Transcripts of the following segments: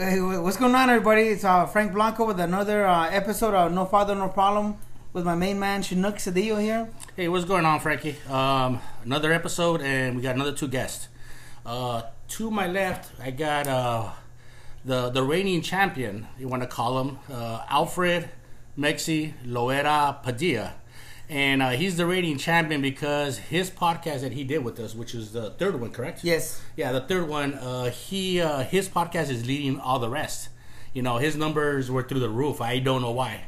Hey, what's going on, everybody? It's uh, Frank Blanco with another uh, episode of No Father, No Problem with my main man, Chinook Cedillo here. Hey, what's going on, Frankie? Um, another episode, and we got another two guests. Uh, to my left, I got uh, the the reigning champion, you want to call him, uh, Alfred Mexi Loera Padilla. And uh, he's the reigning champion because his podcast that he did with us, which is the third one, correct? Yes. Yeah, the third one. Uh, he uh, his podcast is leading all the rest. You know, his numbers were through the roof. I don't know why.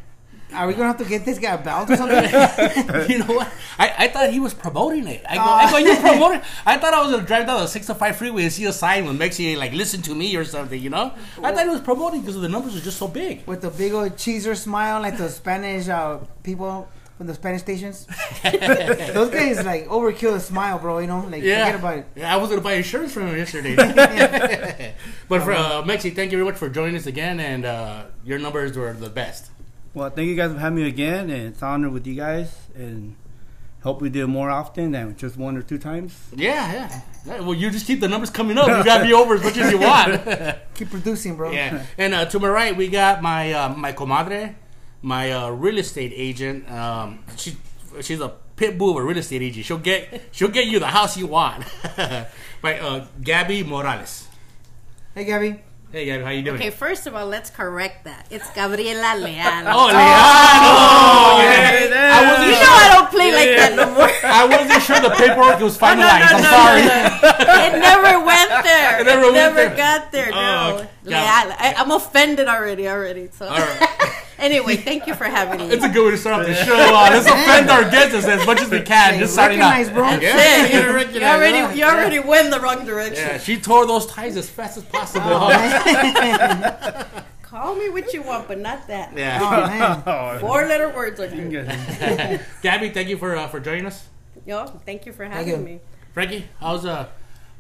Are we gonna have to get this guy a belt or something? you know what? I, I thought he was promoting it. I go, I go, you promoting? I thought I was gonna drive down the six to five freeway and see a sign with Mexi like listen to me or something. You know? I thought he was promoting because the numbers are just so big. With the big old cheeser smile, like the Spanish uh, people from the Spanish stations. Those guys like overkill the smile, bro. You know, like forget about it. Yeah, I was gonna buy insurance from him yesterday. but for uh, Mexi, thank you very much for joining us again, and uh, your numbers were the best. Well, thank you guys for having me again, and it's an honor with you guys, and hope we do it more often than just one or two times. Yeah, yeah. Yeah, Well, you just keep the numbers coming up. You gotta be over as much as you want. Keep producing, bro. Yeah, and uh, to my right we got my uh, my comadre, my uh, real estate agent. Um, she she's a pit bull of a real estate agent. She'll get she'll get you the house you want. by uh, Gabby Morales. Hey, Gabby. Hey Gabby, how you doing? Okay, first of all, let's correct that. It's Gabriela Leal. Oh, Leandro! Yeah. I you wasn't know I don't play like that no more. I wasn't sure the paperwork was No, no, finalized. no, I'm sorry. no, no. It never went there. It never went there. got there. Oh, No, okay. Leal. Yeah. I, I'm offended already. Already. So. All right. Anyway, thank you for having me. It's a good way to start off the show. Uh, let's offend our guests as much as we can. Hey, Just starting out. recognize, bro. That's Yeah, it. you gotta You recognize already, that. you already went the wrong direction. Yeah, she tore those ties as fast as possible. Oh. Call me what you want, but not that. yeah. Oh, man. Oh, Four letter words are good. Gabby, thank you for uh, for joining us. Yo, thank you for you. having me. Frankie, how's uh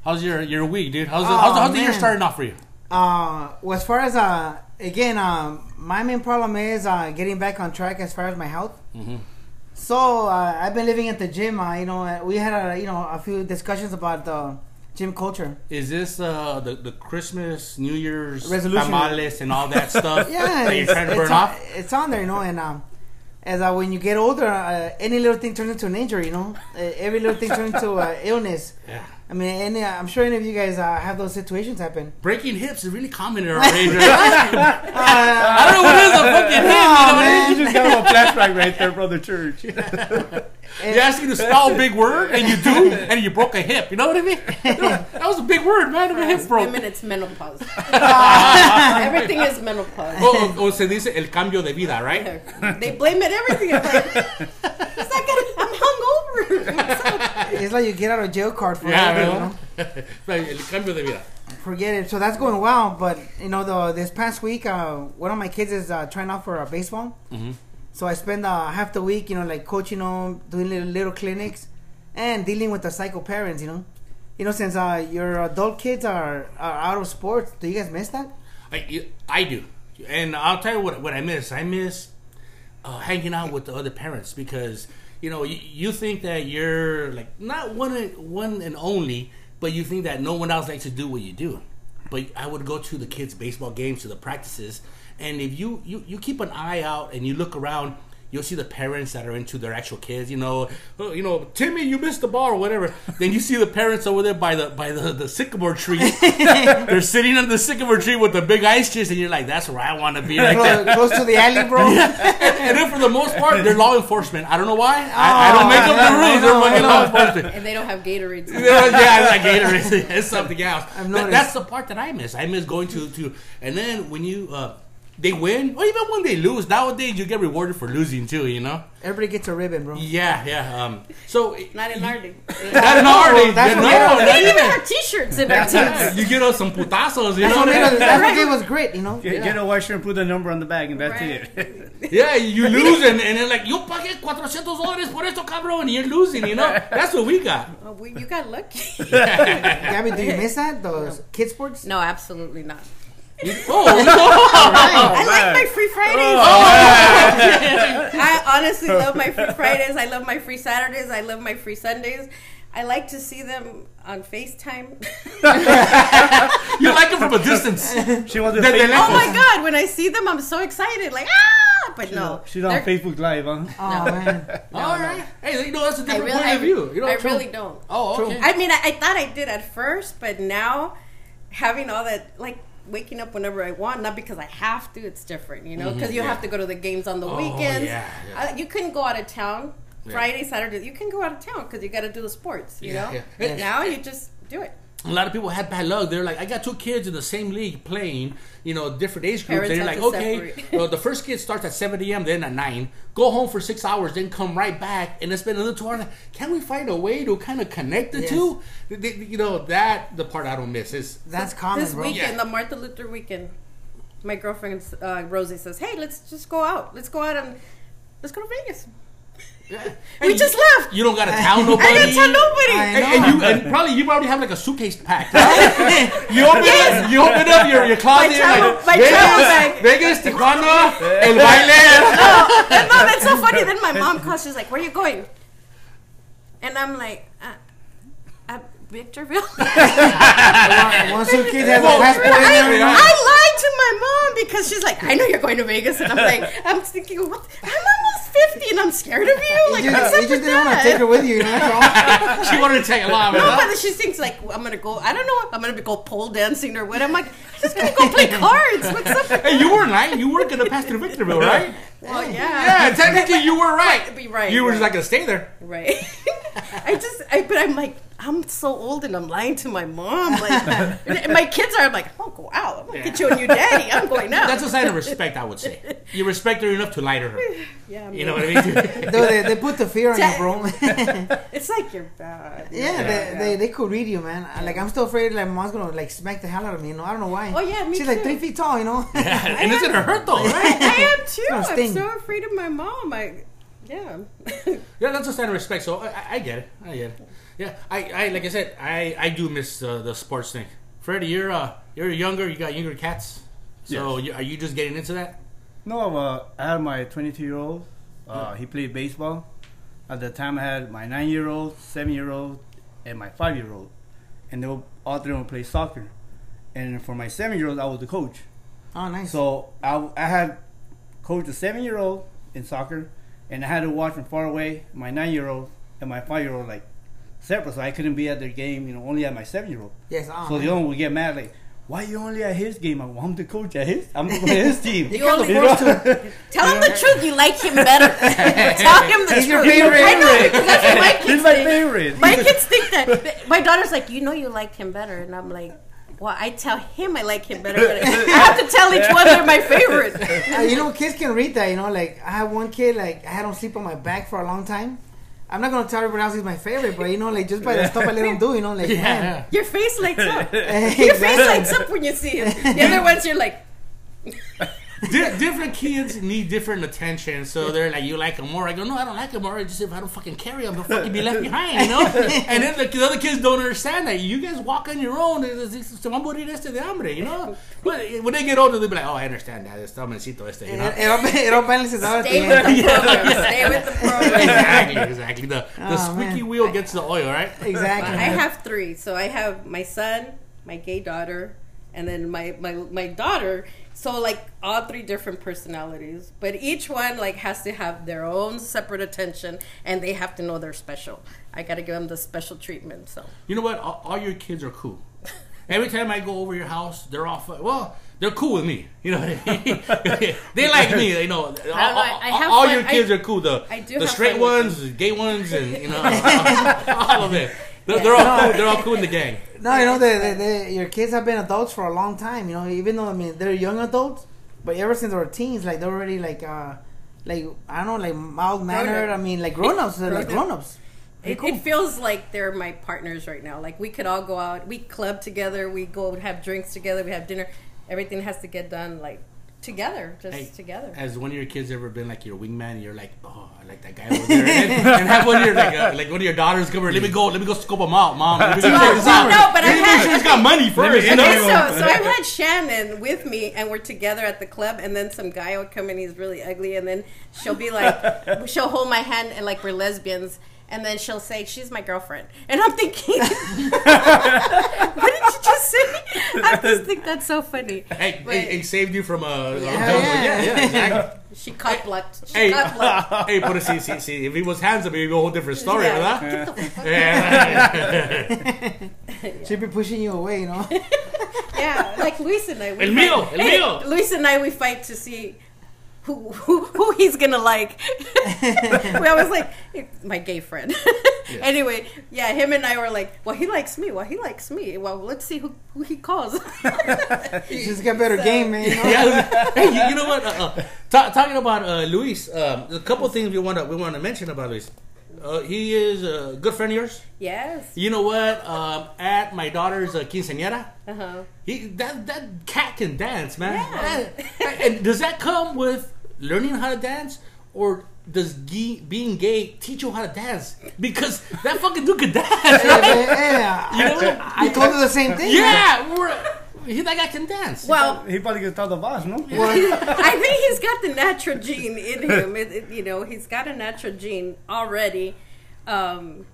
how's your your week, dude? How's the, Oh, how's, the- how's the year starting off for you? Uh, well, as far as uh, again, um, my main problem is uh, getting back on track as far as my health. Mhm. So uh, I've been living at the gym. Uh, you know, uh, we had a you know a few discussions about the gym culture. Is this uh the, the Christmas, New Year's Resolution. tamales and all that stuff Yeah, that you're it's, trying to burn on, off? it's on there, you know, and um, as uh, when you get older, uh, any little thing turns into an injury. You know, uh, every little thing turns into uh, illness. Yeah. I mean, any, I'm sure any of you guys uh, have those situations happen. Breaking hips is really common in our age. right? Uh, I don't know what it is, a fucking hip. Oh, you know man. you just got a flashback right there, brother Church. You ask you to spell a big word, and you do, and you broke a hip. You know what I mean? That was a big word, man. My hip As broke. women, it's menopause. Everything is menopause. O, o- o se dice el cambio de vida, right? They blame it everything. It's like, it's like I'm hungover. What's up? it's like you get out of jail card for Yeah, everything, you know? Like, el cambio de vida. Forget it. So that's going well, but you know, the this past week, uh, one of my kids is uh, trying out for uh, baseball. Mhm. So I spend uh, half the week, you know, like coaching them, doing little, little clinics, and dealing with the psycho parents. You know, you know, since uh, your adult kids are, are out of sports, do you guys miss that? I, I do, and I'll tell you what what I miss. I miss uh, hanging out with the other parents because you know you, you think that you're like not one and, one and only, but you think that no one else likes to do what you do. But I would go to the kids' baseball games, to the practices, and if you you, you keep an eye out and you look around. You'll see the parents that are into their actual kids. You know, oh, you know, Timmy, you missed the ball or whatever. then you see the parents over there by the by the, the sycamore tree. They're sitting under the sycamore tree with the big ice chest, and you're like, "That's where I want to be." Right there. Close to the alley, bro. and then for the most part, they're law enforcement. I don't know why. I, I don't Oh, make up the rules. They're fucking law enforcement. And they don't have Gatorades. Yeah, yeah, it's like Gatorade. It's something else. That- that's the part that I miss. I miss going to to, and then when you uh, they win, or even when they lose. Nowadays, you get rewarded for losing too. You know. Everybody gets a ribbon, bro. Yeah, yeah. Um. So Not in our day. not in our day. That's no, what made us- not They even even. have T-shirts in our teams. You get us some putazos, you That's know. what made us, that's what gave us grit, you know. Get, get a white shirt and put the number on the bag, and that's Right. it. Yeah, you lose and, and they're like, yo pagué 400 dólares por esto, cabrón, and you're losing, you know? That's what we got. Oh, we, you got lucky. Gabby, do you miss that? Those kid sports? no, absolutely not. Oh, I like my free Fridays. I honestly love my free Fridays. I love my free Saturdays. I love my free Sundays. I like to see them on FaceTime. You like them from a distance. She was on They- they Facebook. like oh my god! When I see them, I'm so excited. Like ah! But no, She's on Facebook Live, huh? Oh man. All right. Hey, you know that's a different really, point I, of view. You know, I true. really don't. Oh, okay. I mean, I, I thought I did at first, but now having all that, like waking up whenever I want, not because I have to, it's different, you know? Because you yeah. have to go to the games on the Oh, weekends. yeah, yeah. Uh, you couldn't go out of town. Friday, Saturday. You can go out of town because you got to do the sports, you know? now you just do it. A lot of people had bad luck. They're like, I got two kids in the same league playing, you know, different age groups. Parents and you're like, okay, well, the first kid starts at 7 a.m., then at 9. Go home for six hours, then come right back, and then spend another two hours. Can we find a way to kind of connect the Yes. two? The- the- You know, that, the part I don't miss is, That's common, this bro. weekend, Yeah. the Martin Luther weekend, my girlfriend uh, Rosie says, "Hey, let's just go out. Let's go out and let's go to Vegas." We Hey, just you- left. You don't got to tell nobody. I didn't tell nobody. And, know. and you and probably you already have like a suitcase packed. Huh? you open up, you open up your, your closet. My travel- like, my Vegas, travel bag." Vegas, Tijuana, El Baile. and mom, that's so funny. Then my mom calls. She's like, "Where are you going?" And I'm like, "At Victorville." One suitcase has a Well, passport in I, there. you? I lied to my mom because she's like, "I know you're going to Vegas," and I'm like, "I'm thinking, what? I'm almost fifty, and I'm scared of you. Like, You what's just, up you just with didn't want to that?" take her with you, you know? That's all. she wanted to take a along. No, huh? but she thinks like I'm gonna go. I don't know. I'm gonna go pole dancing or what. I'm like, I'm just gonna go play cards. What's up? Hey, you weren't lying. You were gonna pass through Victorville, right? Well, yeah, Yeah, technically you were right. Be right, You were right. just not gonna stay there. right. I just, I, but I'm like, I'm so old and I'm lying to my mom. Like, and my kids are like, oh, go out. I'm gonna get you a new daddy. I'm going out. That's a sign of respect, I would say. You respect her enough to lie to her. yeah, You know what I mean? Dude, they, they put the fear on you, bro. It's like you're bad. Yeah, They, they they could read you, man. Like I'm still afraid like mom's gonna like smack the hell out of me. You know, I don't know why. Oh, yeah, me She's like three feet tall. You know. Yeah, and it's gonna hurt though, I, right? I am too. I'm sting. so afraid of my mom. I, yeah. Yeah, that's a sign of respect. So I, I- I get it. I get it. Yeah, I, I like I said, I, I do miss uh, the sports thing. Freddie, you're uh, you're younger. You got younger cats. So you, are you just getting into that? No, uh, I had my 22 year old. Uh, He played baseball. At the time, I had my nine year old, seven year old, and my five year old. And they were, all three of them play soccer. And for my seven year old, I was the coach. oh, nice. So I, I had coached a seven year old in soccer, and I had to watch from far away my nine year old and my five year old like separate, so I couldn't be at their game. You know, only at my seven year old. yes. Oh, so the man. owner would get mad like, "Why you only at his game? I'm, I'm the coach at his. I'm at his team." You only You know? Tell him the truth. You like him better. Tell him the He's truth. your favorite. I know because that's what my kids He's my think. favorite. My kids think that. My daughter's like, you know, you like him better, and I'm like, well, I tell him I like him better, but I have to tell each one they're my favorite. You know, kids can read that. You know, like I have one kid, like I had him sleep on my back for a long time. I'm not gonna tell everybody else he's my favorite, but you know, like just by the stuff I let him do, you know, like man. Your face lights up. Your Your face lights up when you see it. The other ones, you're like, Di- different kids need different attention, so they're like, "You like him more?" I go, "No, I don't like him more. I just if I don't fucking carry him, he'll fucking be left behind." You know. and then the, the other kids don't understand that. You guys walk on your own. Se van a morir este de hambre, you know. But when they get older, they'll be like, "Oh, I understand that. Está hombrecito este," you know. It, it, all, it all balances out at the stay with the program. Stay with the program. exactly, exactly. The the Oh, squeaky man. wheel gets the oil, right? Exactly. I have three. So I have my son, my gay daughter, and then my, my, my daughter. So like all three different personalities, but each one like has to have their own separate attention, and they have to know they're special. I got to give them the special treatment. So You know what? All, all your kids are cool. Every time I go over your house, they're all well. They're cool with me. You know, what I mean? they like me. You know, all, I- I all fun- your kids I- are cool. The I do the straight ones, the gay ones, and you know, all of it. They're, they're all cool. They're all cool in the gang. No, you know, they, they, they, your kids have been adults for a long time. You know, even though I mean they're young adults, but ever since they were teens, like they're already like, uh, like I don't know, like mild mannered. I mean, like grown ups, like Grown-up. grown ups. it, it feels like they're my partners right now. Like we could all go out, we club together, we go have drinks together, we have dinner. Everything has to get done like together, just Hey, together. Has one of your kids ever been like your wingman? And you're like, oh, I like that guy over there, and, and have one of your like, uh, like one of your daughters come over. Let me go. Let me go scope him out, mom. Let me go check this out. No, but Let I me make had- sure he's got money first. You know? So so I've had Shannon with me, and we're together at the club, and then some guy will come in, he's really ugly, and then she'll be like, she'll hold my hand, and like we're lesbians, and then she'll say she's my girlfriend, and I'm thinking, what did you just say? I just think that's so funny. Hey, But hey, hey, saved you from a. Uh, yeah. yeah, yeah, exactly. she cut blocked. She Hey, cut blocked. hey, but see, see, see, if he was handsome, it'd be a whole different story, Yeah, ¿verdad? get the fuck- Yeah. She'd be pushing you away, you know. yeah, like Luis and I. we El fight- mío, el Hey, mío. Luis and I, we fight to see who who, who he's gonna like. we always like my gay friend. Anyway, yeah, him and I were like, well, he likes me. Well, he likes me. Well, let's see who who he calls. Just get better So- game, man. Yeah. Hey, you, you know what? Uh, uh, ta- talking about uh, Luis, um, a couple things we want to we want to mention about Luis. Uh, he is a good friend of yours. yes. You know what? Um, at my daughter's uh, quinceañera, Uh huh. he that that cat can dance, man. Yeah. And- and does that come with learning how to dance, or does gay, being gay teach you how to dance? Because that fucking dude can dance. Yeah, Right? yeah, You know? I told her the same thing. Yeah, we're, he, that guy can dance. Well, He probably gonna tell the boss, no? I think he's got the natural gene in him. It, it- you know, he's got a natural gene already. Um,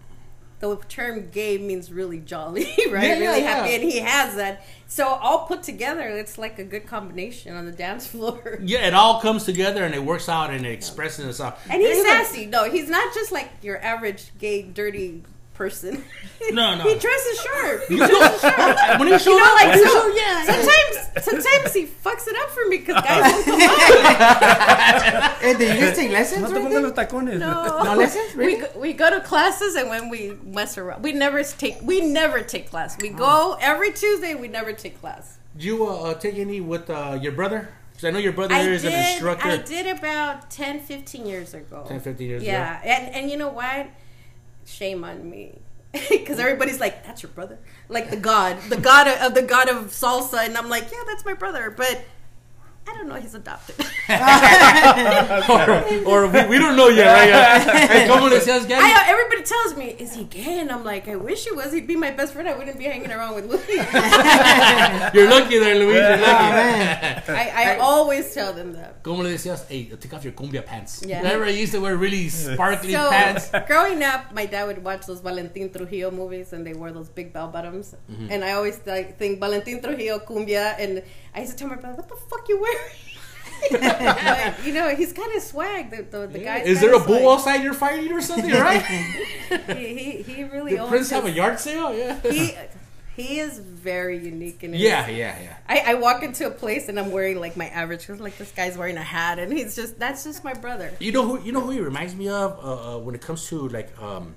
the term "gay" means really jolly, right? Yeah, yeah, really yeah. happy, and he has that. So all put together, it's like a good combination on the dance floor. Yeah, it all comes together and it works out and it expresses itself. And he's He's sassy. No, he's not just like your average gay, dirty person. No, no. he dresses sharp. He dresses sharp. when he showed You know, like when so, showed- yeah, yeah. sometimes, sometimes he fucks it up for me because guys don't come out. hey, did you just take lessons? No te or pongas los anything? tacones. No, No lessons? We, go- we go to classes and when we mess around, we never take we never take class. We go every Tuesday. We never take class. Did you uh, uh, take any with uh, your brother? Because I know your brother I is did. an instructor. I did about 10, 15 years ago. 10, 15 years ago. Yeah, and and you know what? Shame on me. Because everybody's like, "That's your brother," like the god, the god of, of the god of salsa, and I'm like, "Yeah, that's my brother," but I don't know. He's adopted. or, or we, we don't know yet, right? Hey, ¿Cómo le decías, Gabby? I, uh, everybody tells me, "Is he gay?" And I'm like, "I wish he was. He'd be my best friend. I wouldn't be hanging around with Louis." You're lucky there, Luis. You're Oh, lucky. man. I, I always tell them that. ¿Cómo le decías? Hey, take off your cumbia pants. Yeah. Remember, I used to wear really sparkly So, pants. growing up, my dad would watch those Valentin Trujillo movies, and they wore those big bell bottoms. Mm-hmm. And I always like, think Valentin Trujillo cumbia, and I used to tell my brother, "What the fuck you wearing?" but, you know, he's kind of swag. The, the, the guy's Is there a bull swag. outside you're fighting or something, right? He, he, he really Did owns Prince have a yard sale? Yeah. He, he is very unique in his Yeah, yeah, yeah. I, I walk into a place and I'm wearing like my average because like this guy's wearing a hat and he's just that's just my brother. You know who you know who he reminds me of uh, uh, when it comes to like um,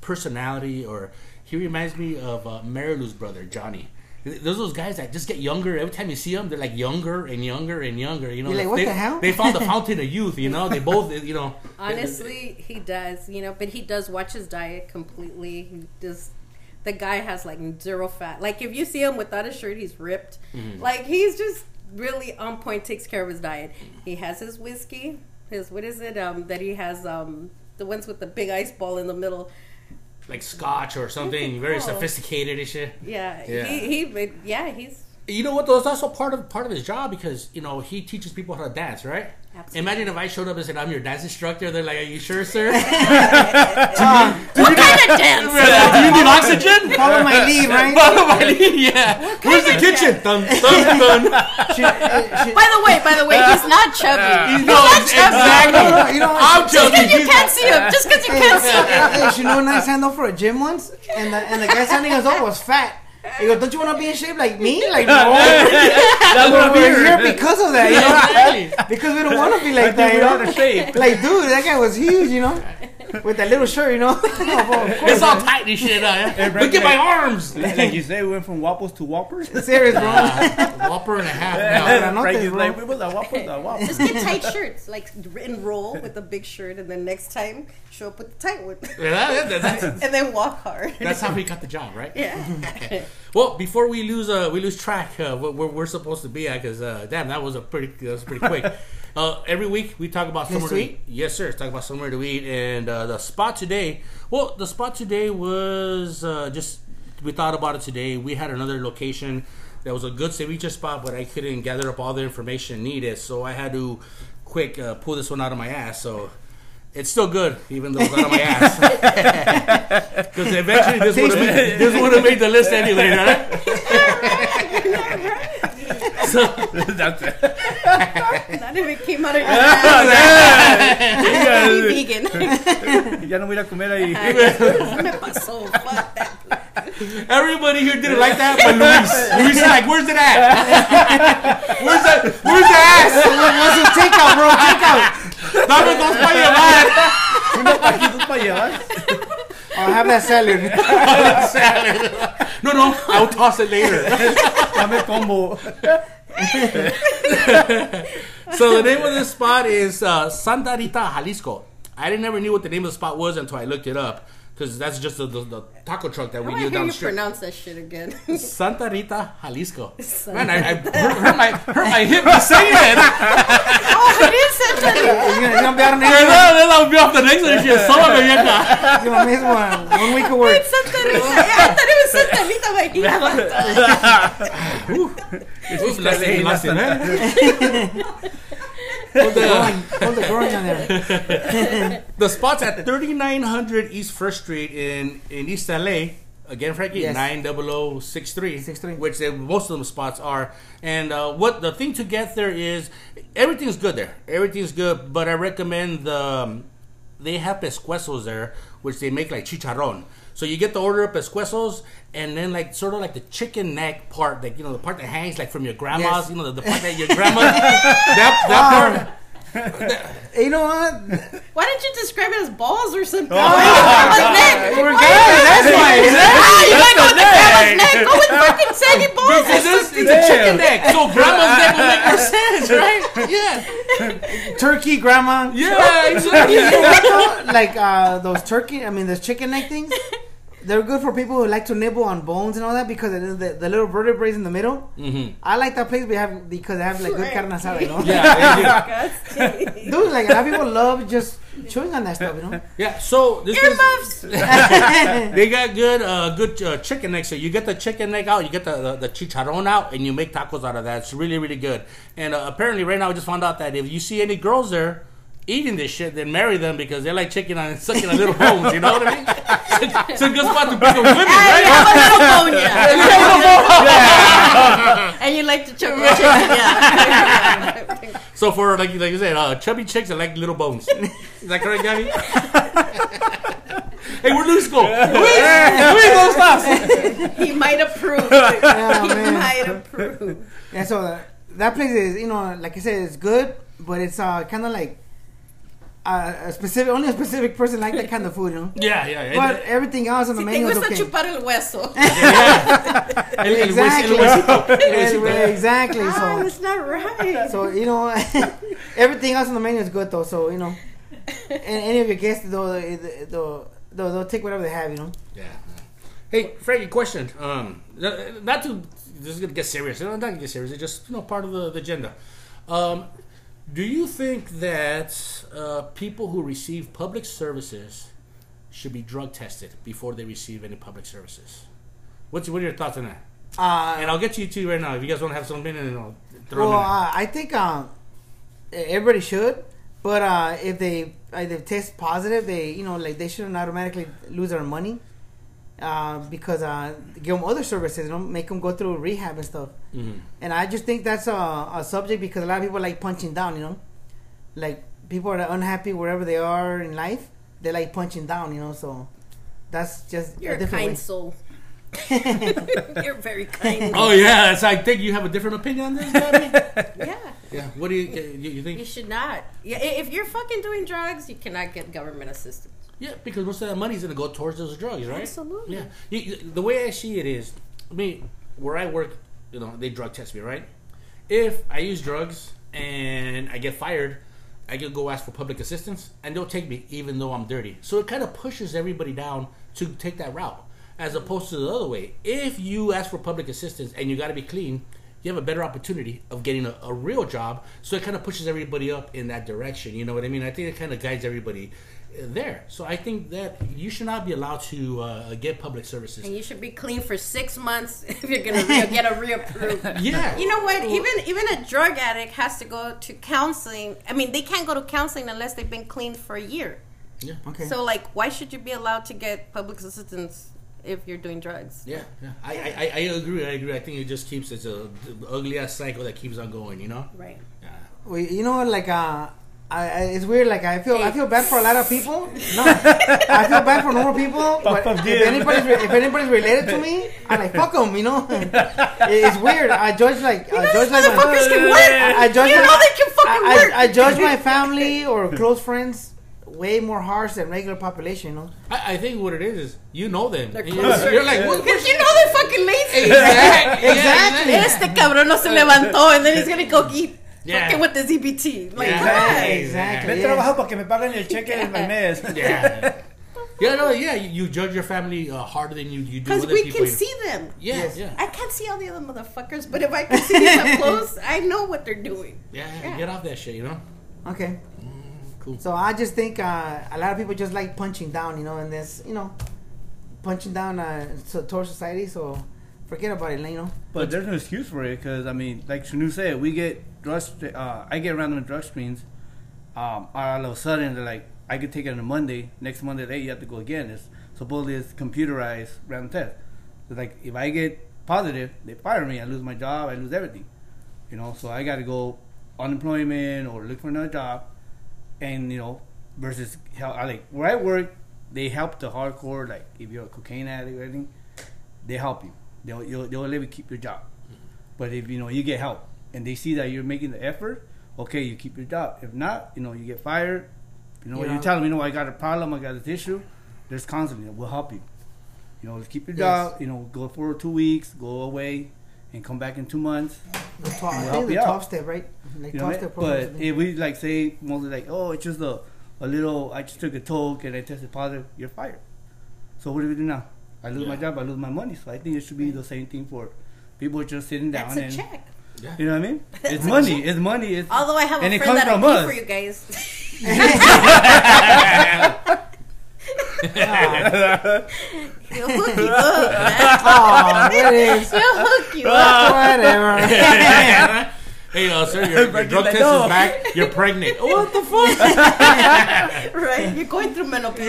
personality, or he reminds me of uh, Marilou's brother Johnny. Those those guys that just get younger every time you see them. They're like younger and younger and younger. You know, You're like, what they, the hell? They found the fountain of youth. You know, they both. You know, Honestly, he does, you know, but he does watch his diet completely. He does. The guy has like zero fat. Like if you see him without a shirt, he's ripped. Mm-hmm. Like he's just really on point. Takes care of his diet. He has his whiskey. His what is it? Um, that he has um the ones with the big ice ball in the middle. Like Scotch or something very Oh. sophisticated and shit. Yeah, Yeah. he he. Yeah, he's You know what? Though it's also part of part of his job because you know he teaches people how to dance, right? Absolutely. Imagine if I showed up and said I'm your dance instructor. They're like, "Are you sure, sir? what kind of dance? Do you need oxygen?" Follow my lead, right? Follow my lead, yeah. Where's the kitchen? Dun, dun, dun. Should- uh, should- By the way, by the way, he's not chubby. No, not chubby. no, you know what? I'm Just because you can't see him, just because you can't see him. Hey, hey, she know when I signed up for a gym once, and the and the guy signing us up was fat. He goes, "Don't you want to be in shape like me?" Like, no, That's what we're we're here because of that, you know, because we don't want to be like that, you know. shape. Like, dude, that guy was huge, you know, with that little shirt, you know. Oh, well, of course, It's all tight and shit. Uh, Hey, Look at my arms. Like, like you say, we went from Wapples to Whoppers. serious, bro. Whopper and a half Yeah. now. not Frank this, is bro. like, we was a Wapples, a Wapples. Just get tight shirts, like enroll with a big shirt, and then next time show up with the tight one, Yeah, that- that's, and then walk hard. that's how he got the job, right? yeah. Well, before we lose, uh, we lose track uh, where we're supposed to be at, because uh, damn, that was a pretty, that was pretty quick. uh, every week we talk about somewhere to to eat. Yes, sir. Talk about somewhere to eat, and uh, the spot today. Well, the spot today was uh, just we thought about it today. We had another location that was a good ceviche spot, but I couldn't gather up all the information needed, so I had to quick uh, pull this one out of my ass. So It's still good, even though it's out of my ass. Because eventually this would have this would have made the list anyway, right? so, That's it. That even came out of your mouth. Be vegan. Ya no voy a ir a comer ahí. Me pasó. Fuck that. everybody here didn't like that, but Luis, Luis is like, "Where's it at? Where's that? Where's the ass? What's the takeout, bro? Takeout. Dame dos pa' llevar." Unos paquitos para llevar. I'll have that salad. Salad. No, no, I'll toss it later. Dame combo. So the name of this spot is uh, Santa Rita, Jalisco. I didn't never knew what the name of the spot was until I looked it up because that's just the, the, the taco truck that I we want knew to hear down you the street. pronounce that shit again. Santa Rita, Jalisco. Santa Man, I, I hurt, hurt my hurt my hip to say it. oh, it is Santa Rita. You're gonna, you're gonna be out of Then there. then I'll be off the next one. Shit, son of a vieja. You're gonna miss one. One week of work. It's Santa Rita. Yeah, I thought it was Santa Rita, but he Oof, lastimé, lastimé. Well, the, Hold the growing on there. the spot's at 3900 East First Street in, in East LA. Again, Frankie, Yes. 90063. 63. Which they, most of them spots are. And uh, what the thing to get there is everything's good there. Everything's good, but I recommend the. Um, they have pescuezos there, which they make like chicharron. So you get the order of pescuezos, and then like sort of like the chicken neck part, like you know the part that hangs like from your grandma's, Yes. you know the, the part that your grandma that that part. You know what? Why didn't you describe it as balls or something? Oh. Why you neck? We're Why good. you- That's why. Ah, you gotta go with the grandma's neck. neck. Go with fucking saggy balls. It's, just, it's a chicken neck, so grandma's neck will make more sense, right? Yeah, Turkey, grandma. yeah, exactly. know what though? Like uh, those turkey, I mean, those chicken neck things. They're good for people who like to nibble on bones and all that because the, the, the little vertebrae in the middle. Mhm. I like that place we have because they have like good carne asada, you know. Yeah, they do. Dude, like a lot of people love just chewing on that stuff, you know. yeah. So this is, Earmuffs. they got good, uh, good uh, chicken neck. So you get the chicken neck out, you get the, the the chicharron out, and you make tacos out of that. It's really, really good. And uh, apparently, right now, I just found out that if you see any girls there eating this shit, then marry them because they're like chicken on and sucking on little bones. You know what I mean? it's a good spot to pick up women, right? you have a little bone, yeah. And you like to choke the chicken, yeah. So for like like you said, uh, chubby chicks that like little bones. Is that correct, Gabby? hey, where Luis go? Luis, Luis, don't stop. he might approve. Yeah, he man. might approve. Yeah, so uh, that place is, you know, like I said, it's good, but it's uh, kind of like a specific, only a specific person like that kind of food, you know. Yeah, yeah. But everything else on the Te menu is gusta okay. chupar el hueso. El- el Exactly. el huesito. Yeah, exactly. Ah, So, that's not right. so you know, everything else on the menu is good though. So you know, and any of your guests, they'll, they'll, they'll, they'll take whatever they have, you know. Yeah. Hey, Frankie, question. Um, not to this is gonna get serious. I'm Not gonna get serious. It's just you know part of the, the agenda. Um, do you think that uh, people who receive public services should be drug tested before they receive any public services? What's what are your thoughts on that? Uh, And I'll get to you too right now. If you guys want to have something, and I'll throw well, in. uh, I think um, everybody should, but uh, if they if they test positive, they you know like they shouldn't automatically lose their money. Uh, because uh, give them other services, you know, make them go through rehab and stuff. Mhm. And I just think that's a, a subject because a lot of people like punching down, you know, like people are unhappy wherever they are in life, they like punching down, you know. So that's just You're a a kind way. soul. You're very kind. Oh yeah, so I think you have a different opinion on this, Yeah. yeah. What do you you, you think? You should not. Yeah, if you're fucking doing drugs, you cannot get government assistance. Yeah, because most of that money is going to go towards those drugs, right? Absolutely. Yeah. The way I see it is, I mean, where I work, you know, they drug test me, right? If I use drugs and I get fired, I can go ask for public assistance, and they'll take me even though I'm dirty. So it kind of pushes everybody down to take that route, as opposed to the other way. If you ask for public assistance and you got to be clean, you have a better opportunity of getting a, a real job. So it kind of pushes everybody up in that direction. You know what I mean? I think it kind of guides everybody there. So I think that you should not be allowed to uh, get public services. And you should be clean for six months if you're gonna re- get a reapproved. Yeah. You know what? Even even a drug addict has to go to counseling. I mean, they can't go to counseling unless they've been clean for a year. Yeah. Okay. So, like, why should you be allowed to get public assistance if you're doing drugs? Yeah, yeah. I, I, I agree. I agree. I think it just keeps it's a ugly ass cycle that keeps on going. You know. Right. Yeah. Well, you know, like uh, I, I, it's weird. Like I feel, I feel bad for a lot of people. No, I feel bad for normal people. But if you. anybody's, re- if anybody's related to me, I'm like fuck them. You know, it's weird. I judge like I judge like my, can work. I, I judge You my, know they can fucking I, work. I, I judge my family or close friends way more harsh than regular population. You know, I, I think what it is is you know them. You're, you're like, what, Because you know they're fucking lazy. exactly. Exactly. Este cabrón no se levantó and then he's gonna go eat Yeah. fucking with the EBT. Like, Yeah. come on. Exactly. exactly. Ve yeah. trabajo para que me paguen el cheque del mes. Yeah. Yeah, no, yeah. You, you judge your family uh, harder than you, you do Because other we people. can see them. Yeah, Yes. yeah, I can't see all the other motherfuckers, but if I can see them up close, I know what they're doing. yeah, Yeah. Get off that shit, you know. Okay. Cool. So I just think uh, a lot of people just like punching down, you know, and this, you know, punching down uh, so, towards society. So forget about it, you know. But there's no excuse for it because I mean, like Shanu said, we get drug. Uh, I get random drug screens. Um, all of a sudden, they're like, I could take it on a Monday. Next Monday, hey, you have to go again. It's supposedly it's computerized random test. It's like if I get positive, they fire me. I lose my job. I lose everything. You know, so I got to go unemployment or look for another job. And you know, versus how I like where I work, they help the hardcore. Like if you're a cocaine addict or anything, they help you. They'll you'll, they'll let you keep your job. But if you know you get help and they see that you're making the effort, okay, you keep your job. If not, you know you get fired. You know Yeah. you tell them, you know, I got a problem, I got this issue. There's counseling. We'll help you. You know, keep your Yes. job. You know, go for two weeks, go away, and come back in two months. The 12, I We'll think help the you out. step, right? Like You know, 12 what? step but if we like say mostly like, oh, it's just a, a little. I just took a toke and I tested positive. You're fired. So what do we do now? I lose my job. I lose my money. So I think it should be the same thing for people just sitting down That's a and check. Yeah. you know what I mean. It's That's a money. It's money. It's Although I have and a friend that'll from pay us. for you guys. He'll hook you up, man. oh, there it is. He'll hook you up. Whatever. hey, uh, sir, your, your drug test is back. You're pregnant. Oh, what the fuck? Right? You're going through menopause.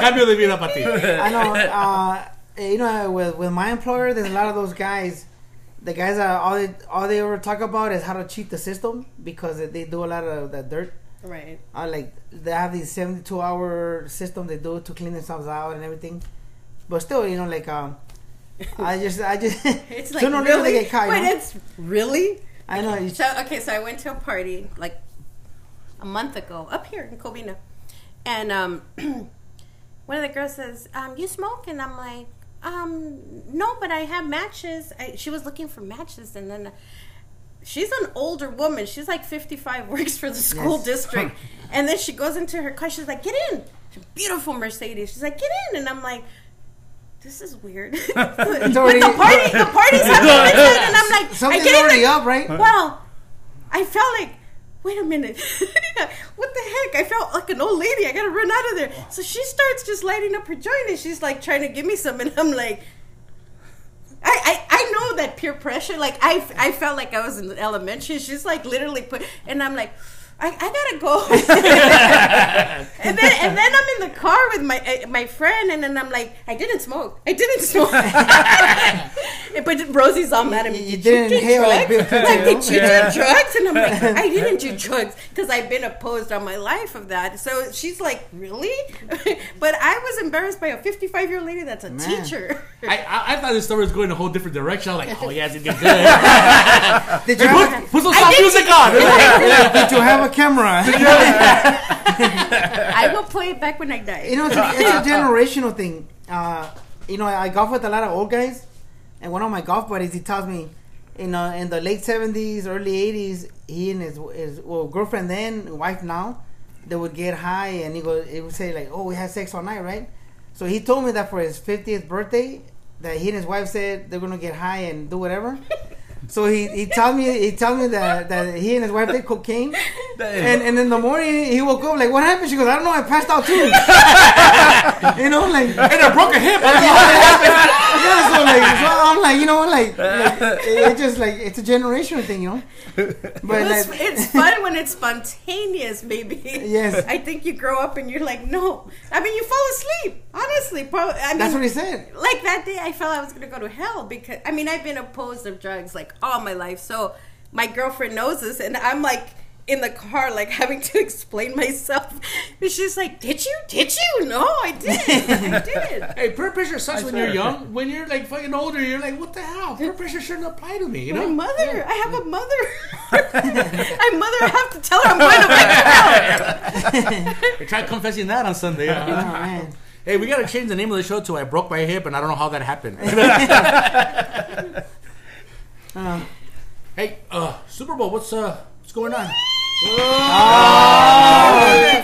Cambio de vida para ti. I know. Uh, you know, with with my employer, there's a lot of those guys. The guys are all they all they ever talk about is how to cheat the system because they do a lot of that dirt. Right. Uh, like they have these 72 hour system they do to clean themselves out and everything. But still, you know, like um, I just I just It's like sooner really. they get caught. Wait, you know? it's really. I know. So okay, so I went to a party like a month ago up here in Covina, and um, one of the girls says, um, "You smoke?" And I'm like, um, "No, but I have matches." I, she was looking for matches, and then. She's an older woman. She's like 55, works for the school Yes. district. and then she goes into her car. She's like, get in. She's a beautiful Mercedes. She's like, get in. And I'm like, this is weird. it's already- the party, the party's happening. And I'm like, I something's get in already the- up, right? well, I felt like, wait a minute, what the heck? I felt like an old lady. I gotta run out of there. So she starts just lighting up her joint, and she's like trying to give me some, and I'm like. I, I, I know that peer pressure. Like I, I felt like I was in elementary. She's like literally put, and I'm like, I, I gotta go. and then and then I'm in the car with my uh, my friend, and then I'm like, I didn't smoke. I didn't smoke. but Rosie's all mad at me. You- you Did didn't do inhale like drugs? Like, did you Yeah. do drugs? And I'm like, I didn't do drugs because I've been opposed all my life of that. So she's like, really? but I was embarrassed by a 55 year old lady that's a Man. teacher. I, I, I thought this story was going a whole different direction. I was like, oh, yeah, it's gonna get good. Did Hey, you, put, have, put some I soft music on. did you have a camera? I will play it back when I die. You know, it's a, it's a generational thing. Uh, you know, I golf with a lot of old guys, and one of my golf buddies, he tells me, in uh, in the late seventies, early eighties, he and his his well girlfriend then, wife now, they would get high, and he go, he would say like, "Oh, we had sex all night, right?" So he told me that for his fiftieth birthday, that he and his wife said they're gonna get high and do whatever. So he, he told me he told me that, that he and his wife did cocaine, and and in the morning he woke up like what happened? She goes I don't know I passed out too. you know like And I broke a hip. yeah so like so I'm like you know what like, like it, it just like it's a generational thing you know. But It's, like, it's fun when it's spontaneous, baby. Yes. I think you grow up and you're like, no. I mean, you fall asleep. Honestly, probably. I mean, that's what he said. like that day I felt I was gonna go to hell because I mean I've been opposed of drugs like all my life. So my girlfriend knows this and I'm like in the car like having to explain myself. And she's like, Did you? Did you? No, I did. I did. Hey, peer pressure sucks I when you're young. When you're like fucking older, you're like, what the hell? Peer pressure shouldn't apply to me, you My know? mother, I have a mother. my mother, I have to tell her I'm going to mental health. Hey, Try confessing that on Sunday. Oh man. hey, we gotta change the name of the show to "I broke my hip" and I don't know how that happened. Uh, hey, uh, Super Bowl, what's uh, what's going on?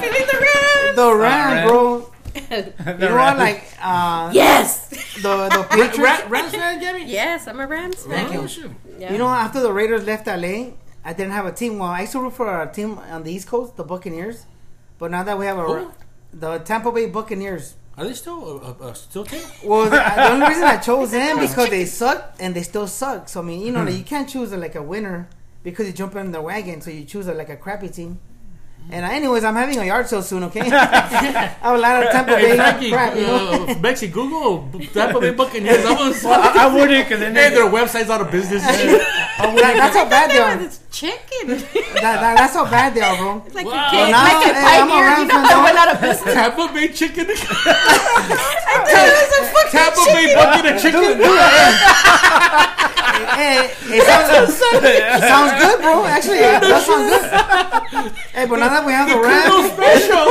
Feeling the rest. the Rams, bro. The You know what? Like uh, Yes. the the Ra- Patriots. Rams fan, Gabby? Yes, I'm a Rams fan. Oh, shoot. Yeah. You know, after the Raiders left LA, I didn't have a team. Well, I used to root for a team on the East Coast, the Buccaneers. But now that we have a Who? the Tampa Bay Buccaneers. Are they still uh, uh, uh, still team? Well, the, the only reason I chose them because they suck and they still suck. So I mean, you know, like, you can't choose a, like a winner because you jump in the wagon. So you choose a, like a crappy team. And uh, anyways, I'm having a yard sale soon. Okay, I have a lot of Tampa Hey, Bay Frankie, crap. You know. uh, Mexi, Google Tampa Bay Buccaneers. That was, Well, I, I wouldn't because then hey, their website's out of business. That- that's how bad they are. It's chicken. That, that, that's how bad they are, bro. like Wow. a kid, Now, like a hey, I'm a pioneer. You know fan, that dog. went out of business. Tampa Bay chicken. I thought it was a fucking Tampa Bay chicken. bucket of chicken. Hey, it sounds, it sounds good, bro. Actually, it does sound good. Hey, but now that we have the Colonel Rams, special.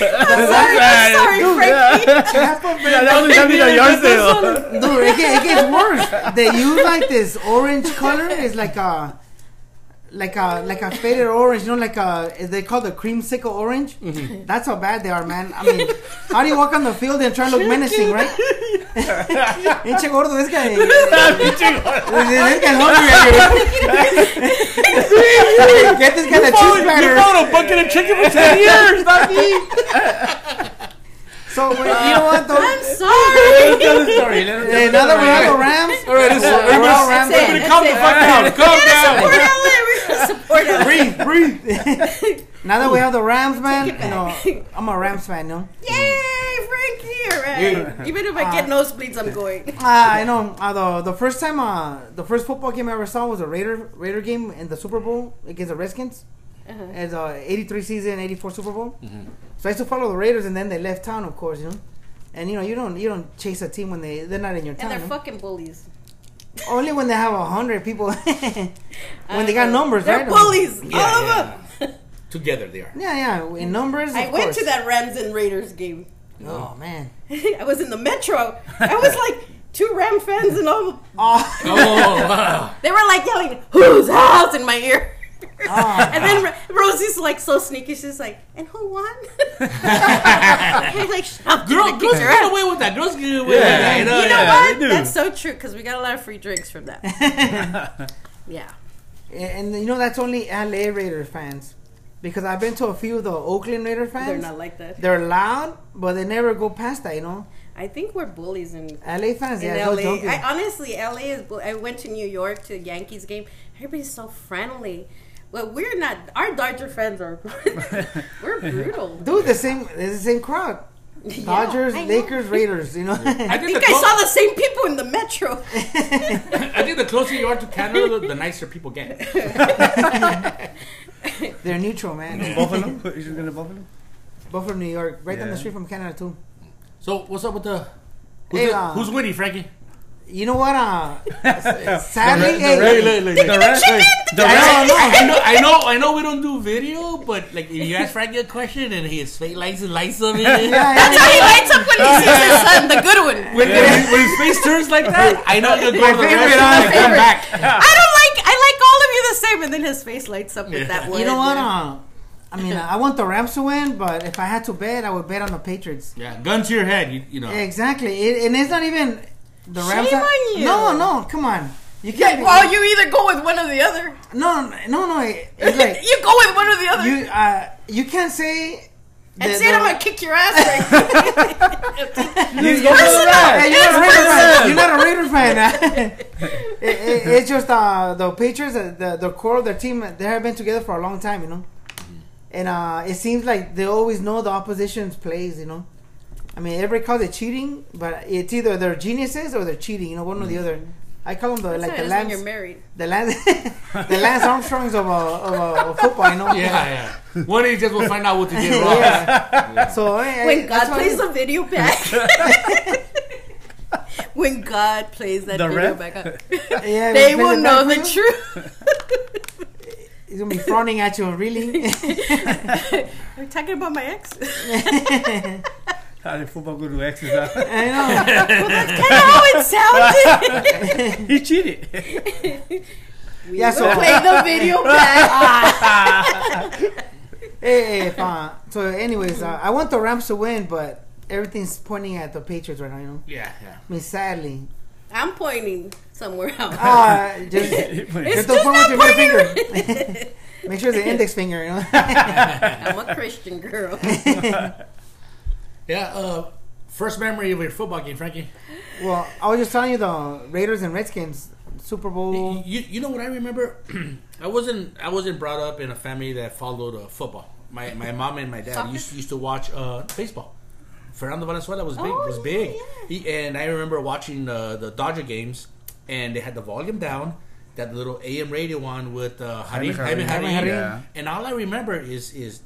I'm sorry, Dude, Frankie. yeah, that was gonna be the yard sale. dude, it, get, it gets worse. They use like this orange color. It's like a, like a, like a faded orange. You know, like a, they call the creamsicle orange. That's how bad they are, man. I mean, how do you walk on the field and try to look menacing, right? Pinche gordo, this guy. This guy's hungry. Get this guy the cheese You platter. found a bucket of chicken for ten years, not me. So wait, you know what though? I'm sorry. Tell the story. Let him Hey, now that eh, we have the Rams, All right, this is we're all Rams. That's it. everybody calm the fuck down. Calm down. Support LA. We're gonna support LA. Breathe, breathe. Now that we have the Rams, man, Take you know, I'm a Rams fan, you know. Yay, Frankie! All right. Even if I get nosebleeds, I'm going. Uh, I know. Uh, the the first time, uh, the first football game I ever saw was a Raider Raider game in the Super Bowl against the Redskins. Uh-huh. It's a '83 season, '84 Super Bowl. So I used to follow the Raiders, and then they left town, of course, you know. And you know, you don't you don't chase a team when they they're not in your town. And they're no? fucking bullies. Only when they have a hundred people. when I they got know. numbers, They're right? bullies. Yeah, all of yeah. them. Together they are. Yeah, yeah. In numbers, I of went course. to that Rams and Raiders game. Oh man. I was in the metro. I was like two Ram fans and all. Oh. Oh, wow. They were like yelling, "Whose house?" in my ear. Oh. and then Ro- Rosie's like so sneaky. She's like, "And who won?" I'm like, "Shut up, Girl, girls get ass." away with that. Girls get away with Yeah. that. You know Yeah, what? That's so true because we got a lot of free drinks from that. yeah. And you know that's only LA Raider fans, because I've been to a few of the Oakland Raider fans. They're not like that. They're loud, but they never go past that. You know, I think we're bullies in, LA fans. in Yeah, LA. joking. I, honestly, LA is. bu- I went to New York to a Yankees game. Everybody's so friendly. Well, we're not. Our Dodger fans are. we're brutal. Dude, the same. It's the same crowd. Yeah, Dodgers, know. Lakers, Raiders. You know. I I think, think I saw the same people in the metro. I think the closer you are to Canada, the, the nicer people get. They're neutral, man. Buffalo? Is it gonna Buffalo? Buffalo, New York, right down the street from Canada too. So what's up with the? Who's, Hey, the- uh, who's winning, Frankie? You know what? Uh, sadly, The hey, Hey, look, look, The look. Rams? The I, Rams? I know, I know, I know. We don't do video, but like if you ask Frankie a question and his face lights and lights up, yeah, yeah, That's how he lights up when he sees his son, the good one. when, his, when his face turns like that, I know you'll go to the favorite, restroom and come back. I don't like. I like all of you the same, and then his face lights up with Yeah. that one. You know what? Uh, I mean, I want the Rams to win, but if I had to bet, I would bet on the Patriots. Yeah, gun to your head. You, you know. Exactly, it, and it's not even. The Shame Rams. have- on you. No, no, come on. You can't. be- well, you either go with one or the other. no, no, no. it- It's like you go with one or the other. you. Uh, you can't say. and the- say the- I'm gonna kick your ass. Right? You go to the Hey, Rams. you're not a It's Raider fan. You're not a Raider fan. it, it, it's just uh, the Patriots, the the core of their team. They have been together for a long time, you know. And uh, it seems like they always know the opposition's plays, you know. I mean, everybody calls it cheating, but it's either they're geniuses or they're cheating, you know, one or the other. I call them the like the That's Lance, you're married. the Lance, the Lance Armstrongs of, a, of, of football, you know. Yeah, yeah. One of these days we'll find out what they did wrong. Yeah. So eh, When eh, that's God plays the video back. when God plays that The video ref? back up, yeah, they will know the plays, truth. He's gonna be frowning at you, really. We're talking about my ex. How did football go to exercise? I know. well, that's kind of how it sounded. he cheated. we Yeah, yeah, so- play the video back. Hey, if, uh, so anyways, uh, I want the Rams to win, but everything's pointing at the Patriots right now. You know, Yeah, yeah. I mean, sadly, I'm pointing somewhere else. uh, just it's just just don't point with your middle pointing. finger. Make sure it's the index finger. You know. I'm a Christian girl. Yeah, uh, first memory of your football game, Frankie. well, I was just telling you the Raiders and Redskins Super Bowl. You, you know what I remember? I wasn't I wasn't brought up in a family that followed uh, football. My my mom and my dad used used to watch uh, baseball. Fernando Valenzuela was big. Oh, was yeah, big. yeah. He, and I remember watching uh, the Dodger games, and they had the volume down. That little AM radio on with uh, Jaime, Jaime Jaime, Jaime, Jaime. yeah. And all I remember is is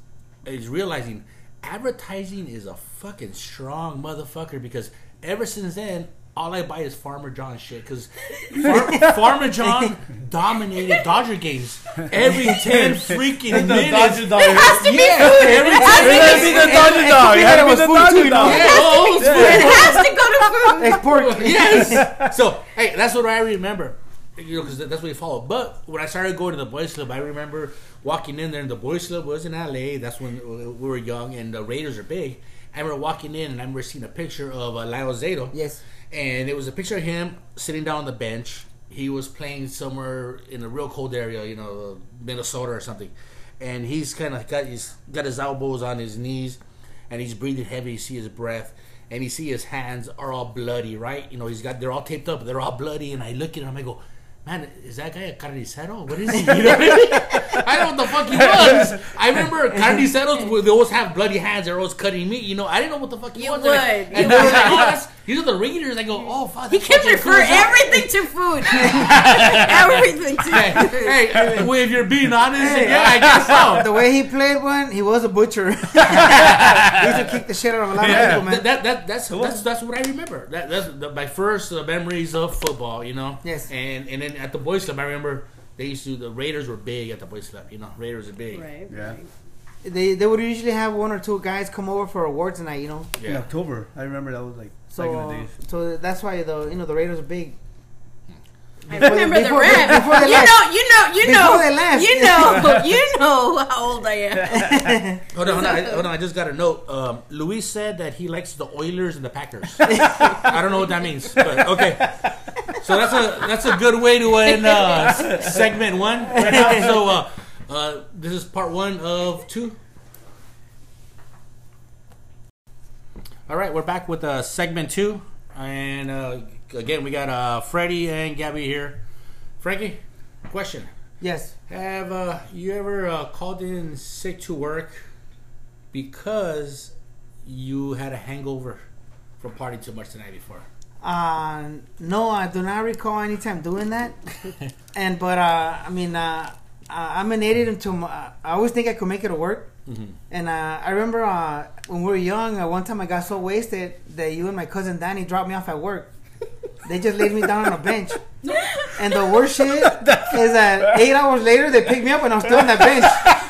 is realizing advertising is a fucking strong motherfucker because ever since then all I buy is Farmer John shit because Far- Farmer John dominated Dodger games every ten freaking The minutes. Dodger dog. It has to be Yeah, food. every It has It to be be the Dodger dog. It had to be the Dodger dog. Oh, oh, oh, It has to go to food. It's pork. yes. So hey, that's what I remember. You know, because that's what we follow. But when I started going to the boys' club, I remember walking in there, and the boys' club was in LA. That's when we were young, and the Raiders are big. I remember walking in, and I remember seeing a picture of uh, Lyle Alzado. Yes. and it was a picture of him sitting down on the bench. He was playing somewhere in a real cold area, you know, Minnesota or something. And he's kind of got his got his elbows on his knees, and he's breathing heavy. You see his breath, and you see his hands are all bloody, right? You know, he's got they're all taped up, they're all bloody. And I look at him, I go, man, is that guy a carnicero? What is he? You know what I mean? I don't know what the fuck he was. I remember carniceros, they always have bloody hands. They're always cutting meat. You know, I didn't know what the fuck he You was. would. And, You and would. like, oh, that's, these are the Raiders. I go, oh, fuck. He can refer cool as hell. everything to food. everything to Hey, food. hey, well, if you're being honest, yeah, I guess so. The way he played one, he was a butcher. he used to kick the shit out of a lot Yeah. of people, man. That, that, that that's that's that's what I remember. That that's the, my first uh, memories of football. You know. Yes. And and then at the boys club, I remember they used to the Raiders were big at the boys club. You know, Raiders are big. Right. Yeah. right. They they would usually have one or two guys come over for awards night, you know. In Yeah. October, I remember that was like So back in the days. so that's why the you know the Raiders are big. I Before- remember before- the Rams. before they you left. know, you know, you Before know, they left. you know, you know how old I am. Hold on, hold on, I, hold on. I just got a note. Um, Luis said that he likes the Oilers and the Packers. I don't know what that means, but okay. So that's a that's a good way to end uh, segment one. Right now. So uh, uh, this is part one of two. All right, we're back with uh, segment two, and uh, again we got uh, Freddie and Gabby here. Frankie, question: Yes. Have uh, you ever uh, called in sick to work because you had a hangover from partying too much the night before? Uh, no, I do not recall any time doing that. and but uh, I mean, uh, I'm an idiot until my, I always think I could make it to work. And uh, I remember uh, when we were young, uh, one time I got so wasted that you and my cousin Danny dropped me off at work. They just laid me down on a bench. And the worst shit is that eight hours later they picked me up and I'm still on that bench.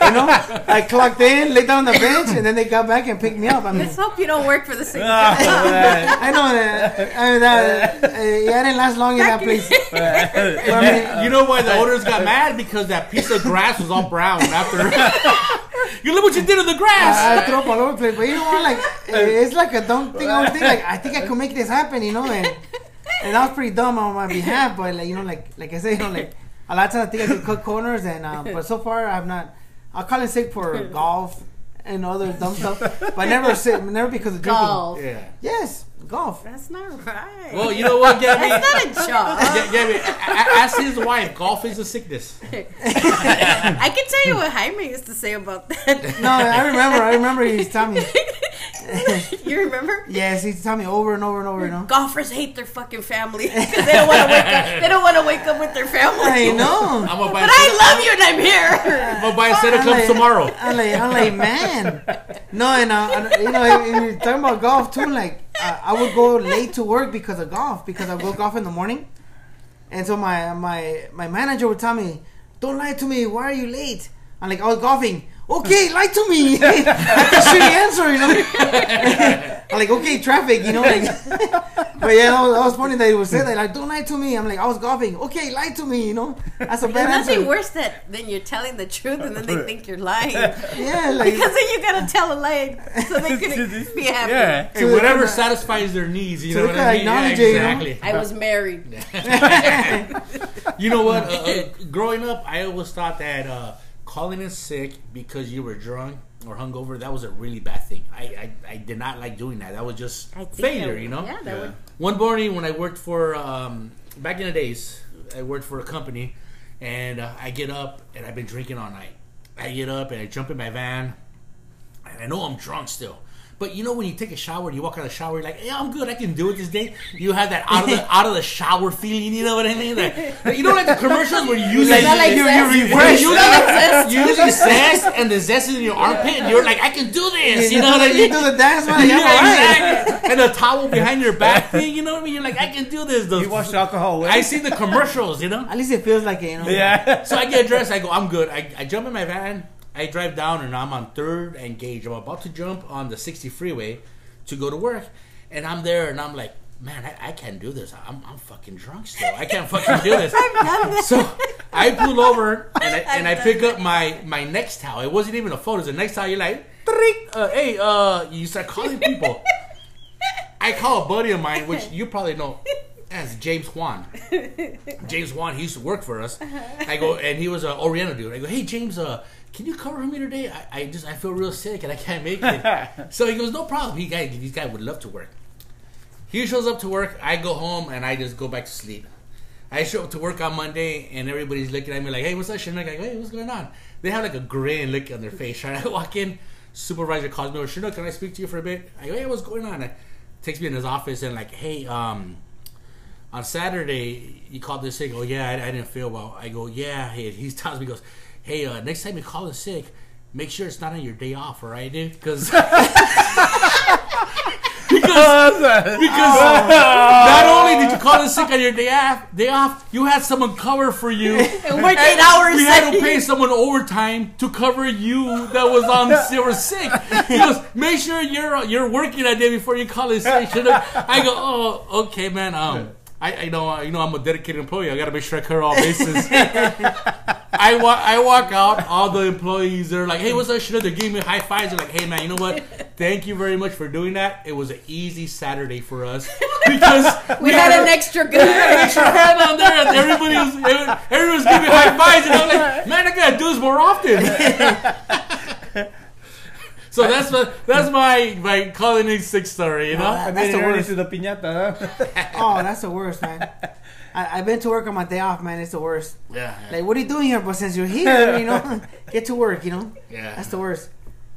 You know, I clocked in, laid down on the bench, and then they got back and picked me up. I mean, Let's hope you don't work for the same Ah, job. I know that. I mean, that uh, yeah, I didn't last long in that place. But I mean, You know why the owners got mad? Because that piece of grass was all brown after. you look what you did to the grass. I throw up all over the place. But you know what? Like, it's like a dumb thing. I was thinking, like, I think I could make this happen, you know? And and that was pretty dumb on my behalf. But like you know, like like I said, you know, like a lot of times I think I can cut corners, and uh, but so far I've not. I'll call in sick for golf and other dumb stuff, but never sick, never because of drinking. Golf. Yeah. Yes, golf. That's not right. Well, you know what, Gabby? That's not a job. Ga- Gabby, a- a- ask his wife. Golf is a sickness. I can tell you what Jaime used to say about that. No, I remember. I remember he's telling me. you remember? Yes, he's telling me over and over and over. You know. Golfers hate their fucking family because they don't want to wake up. They don't want to wake up with their family. I know. I'm gonna buy. But I love you and I'm here. I'm gonna buy a set of clubs like- tomorrow. I'm like, I'm like, man. No, and uh, you know, you're talking about golf too. Like, uh, I would go late to work because of golf because I go golf in the morning, and so my my my manager would tell me, "Don't lie to me. Why are you late?" I'm like, "I was golfing." Okay, lie to me. I can see the answer, you know. I'm like, okay, traffic, you know. Like, but yeah, that was, that was funny that he would say that. Like, don't lie to me. I'm like, I was golfing. Okay, lie to me, you know. That's a bad There's answer. nothing worse that than you're telling the truth and then they think you're lying. Yeah, like Because then you gotta tell a lie so they can be happy. Yeah. Hey, whatever satisfies their needs, you So know they what I mean? acknowledge it, you know? exactly. I was married. You know what? Uh, uh, growing up, I always thought that uh, calling in sick because you were drunk or hungover that was a really bad thing. I, I, I did not like doing that. That was just failure, that- you know. Yeah, that would. One morning when I worked for um, back in the days, I worked for a company, and uh, I get up and I've been drinking all night. I get up and I jump in my van, and I know I'm drunk still. But you know when you take a shower, you walk out of the shower, you're like, "Yeah, I'm good. I can do it this day." You have that out of the out of the shower feeling. You know what I mean? Like, you know, like the commercials where you use Like, like, like you, zest. you You refresh, you smell like zest. you use the zest and the zest is in your armpit, and you're like, "I can do this." You know what I You do the dance, man. Yeah, Yeah, alright. exactly. And the towel behind your back thing, you know what I mean? You're like, I can do this. Those, You wash the alcohol away. I see the commercials, you know? At least it feels like it, you know. Yeah. So I get dressed, I go, I'm good. I, I jump in my van, I drive down, and I'm on 3rd and Gage. I'm about to jump on the 60 freeway to go to work. And I'm there, and I'm like, man, I, I can't do this. I'm, I'm fucking drunk still. I can't fucking do this. So I pull over, and I, and I pick up my, my next towel. It wasn't even a photo. It's the next towel. You're like, uh, hey, uh, you start calling people. I call a buddy of mine, which you probably know as James Juan. James Juan, he used to work for us. I go, and he was an Oriental dude. I go, hey James, uh, can you cover for me today? I, I just I feel real sick and I can't make it. so he goes, no problem. He guy, these guy would love to work. He shows up to work. I go home and I just go back to sleep. I show up to work on Monday and everybody's looking at me like, hey, what's up, Chinook? I go, hey, what's going on? They have like a grin look on their face. Right? I walk in, supervisor calls me Chinook, can I speak to you for a bit? I go, hey, what's going on? I, takes me in his office and like, hey, um, on Saturday you called this sick. Oh yeah, I, I didn't feel well. I go, yeah. He, he tells me, he goes, hey, uh, next time you call in sick, make sure it's not on your day off, all right, dude? Because because not only did you call in sick on your day off, day off, you had someone cover for you. And eight hours. We had to pay someone overtime to cover you that was on sick. He goes, make sure you're you're working that day before you call in sick. I go, oh, okay, man. Um, I, I know you know I'm a dedicated employee. I got to make sure I cover all bases. I walk I walk out. All the employees are like, hey, what's up? Shit, they're giving me high fives. They're like, hey, man, you know what? Thank you very much for doing that. It was an easy Saturday for us because We had an extra good. extra hand on there, and everybody was everybody was giving me high fives, and I'm like, man, I gotta do this more often. so that's my that's my my calling in sick story, you know. Uh, And That's then the you're worst. into the piñata. huh? Oh, that's the worst, man. I, I've been to work on my day off, man. It's the worst. Yeah, Like, what are you doing here? But since you're here, you know, get to work. You know, yeah. that's the worst.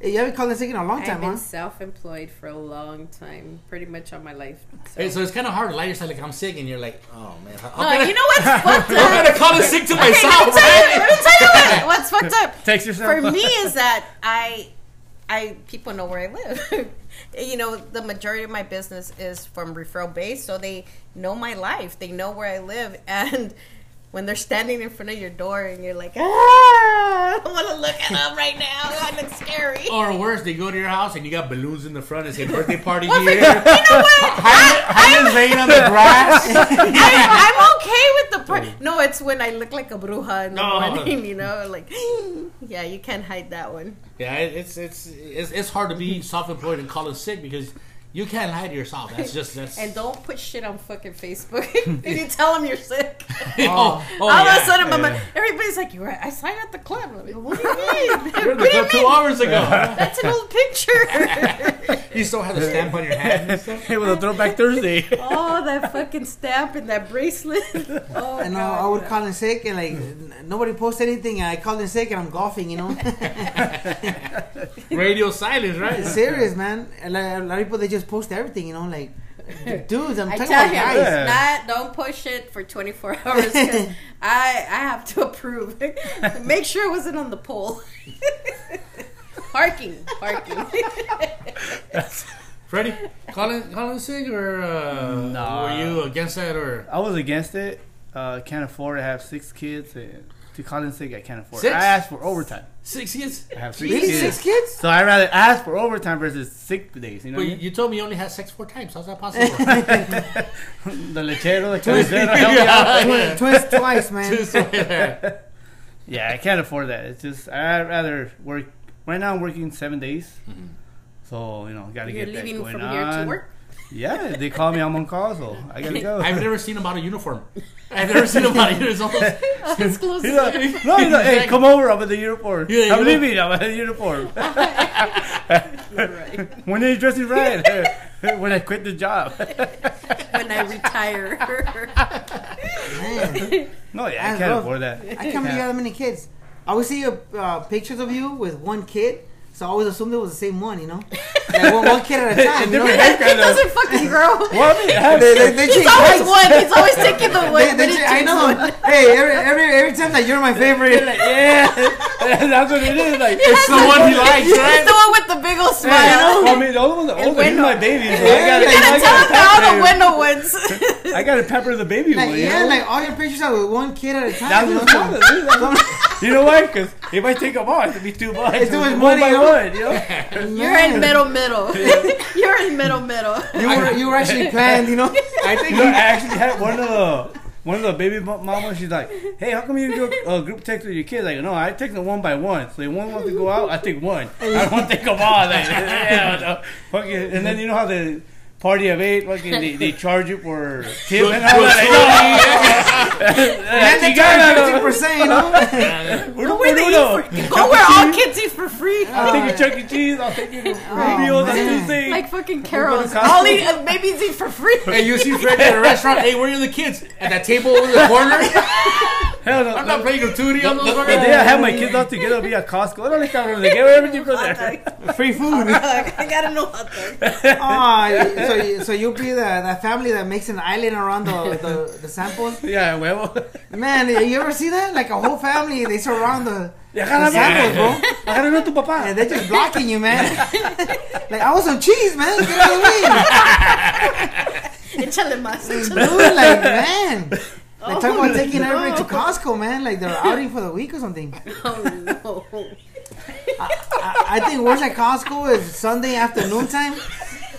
You haven't called in sick in a long time, I've been huh? self-employed for a long time, pretty much all my life. So. Hey, so it's kind of hard to lie yourself like I'm sick, and you're like, oh man, how, how no, can I- you know what's fucked I'm gonna call in sick to Okay, let me myself, tell you, let me tell you what, what's fucked up. Text yourself. For me is that I, I people know where I live. You know, the majority of my business is from referral base, so they know my life. They know where I live, and when they're standing in front of your door and you're like, ah, I don't want to look at them right now. That looks scary. Or worse, they go to your house and you got balloons in the front and say birthday party Well, here. you know what? Laying on the grass. I, I'm okay with the part. No, it's when I look like a bruja in the No. morning. You know, like yeah, you can't hide that one. Yeah, it's it's it's, it's hard to be self-employed and call in sick because You can't lie to yourself. That's just that's. And don't put shit on fucking Facebook. and you tell them you're sick. oh, oh, All yeah. of a sudden, mama, Yeah. everybody's like, "You're right. I signed at the club." Like, what do you mean? You're what do you the- two hours ago. That's an old picture. you still have the stamp on your hand and stuff. Hey, with a throwback Thursday. oh, that fucking stamp and that bracelet. Oh, And God. I would call in sick and like nobody post anything. And I called in sick and I'm golfing, you know. Radio silence, right? It's serious, man. And like, a lot of people they just post everything, you know, like dudes. I'm I talking tell about him, guys. Yeah. not don't push it for 24 hours 'cause I I have to approve. Make sure it wasn't on the pole. parking, parking. Freddie, calling calling sick or uh, Nah. were you against that or I was against it. Uh, can't afford to have six kids. And to call in sick, I can't afford. Six? I asked for overtime. six kids? I have three Really, kids. six kids? So I rather ask for overtime versus sick days. You know But what I you, mean? you told me you only had sex four times. How's that possible? the lechero, the cabecero, help me out. Twin, twins twice, man. Just like. Yeah, I can't afford that. It's just I'd rather work. Right now, I'm working seven days. Mm-hmm. So you know, gotta You're get that going from on. here to work. Yeah, they call me. I'm on call, so I gotta go. I've never seen him out of uniform. I've never seen him out of uniform. He's like, no, he's like, hey, come over. I'm in the uniform. Yeah, you I'm know. leaving. I'm in the uniform. right. when are you dressing right? when I quit the job. When I retire. No, yeah, I That's can't rough. afford that. I can't believe you got that many kids. I always see uh, pictures of you with one kid, so I always assumed it was the same one, you know? Like one, one kid at a time, you know? Different he haircut, though. doesn't fucking grow. Well, I mean, I have They, they, they He's always heights. one. He's always taking the one. They, they but I know. one. Hey, every, every every time that you're my favorite. yeah, that's what it is. Like, It's the one he likes, He's right? the one with the big old smile. I mean, the older one's the older. He's my baby. So Yeah, I gotta, you You gotta tell him gotta that all the window ones. I gotta pepper the baby Like, one. You yeah, know? like all your pictures are with one kid at a time. That's you know? what's wrong with it. You know why? Because if I take them all, it's gonna be too much. It's too much money, by you know? one, you know? You're in middle middle. You're in middle middle. You were you were actually planned, you know. I think You I actually had one of the one of the baby mo- mamas. She's like, "Hey, how come you do a uh, group text with your kids?" Like, no, I text them one by one. So if one wants to go out, I take one. I don't want to take them all. Like, yeah, no, fucking. And then you know how the party of eight, fucking, they, they charge you for tip and all that. And they You gotta charge know. fifty percent, you know. Uno Where they por eat go where all kids eat for free. I'll take you Chuck E. Cheese. I'll take you Rubio's on man. Tuesday. Like fucking go carols. to Costco. All eat, uh, babies eat for free. Hey, you see Freddie at a restaurant. Hey, where are the kids? At that table over the corner. Hell no. I'm not playing a tootie on those The fuckers. day I have my kids out together, be at Costco. Órale, cabrón, they get everything from there. Free food. I gotta know hot dog. Oh, so you- so you'll be the, the family that makes an island around the, the, the samples. Yeah, huevo. Man, you ever see that? Like a whole family, they surround the, the samples, bro. Agarra a tu papá. And they're just blocking you, man. like I want some cheese, man. Get out of the way. Échale más. Dude, like man. Like talking Oh, about taking no. everybody to Costco, man. Like they're outing for the week or something. Oh no. I, I think worse at Costco is Sunday afternoon time.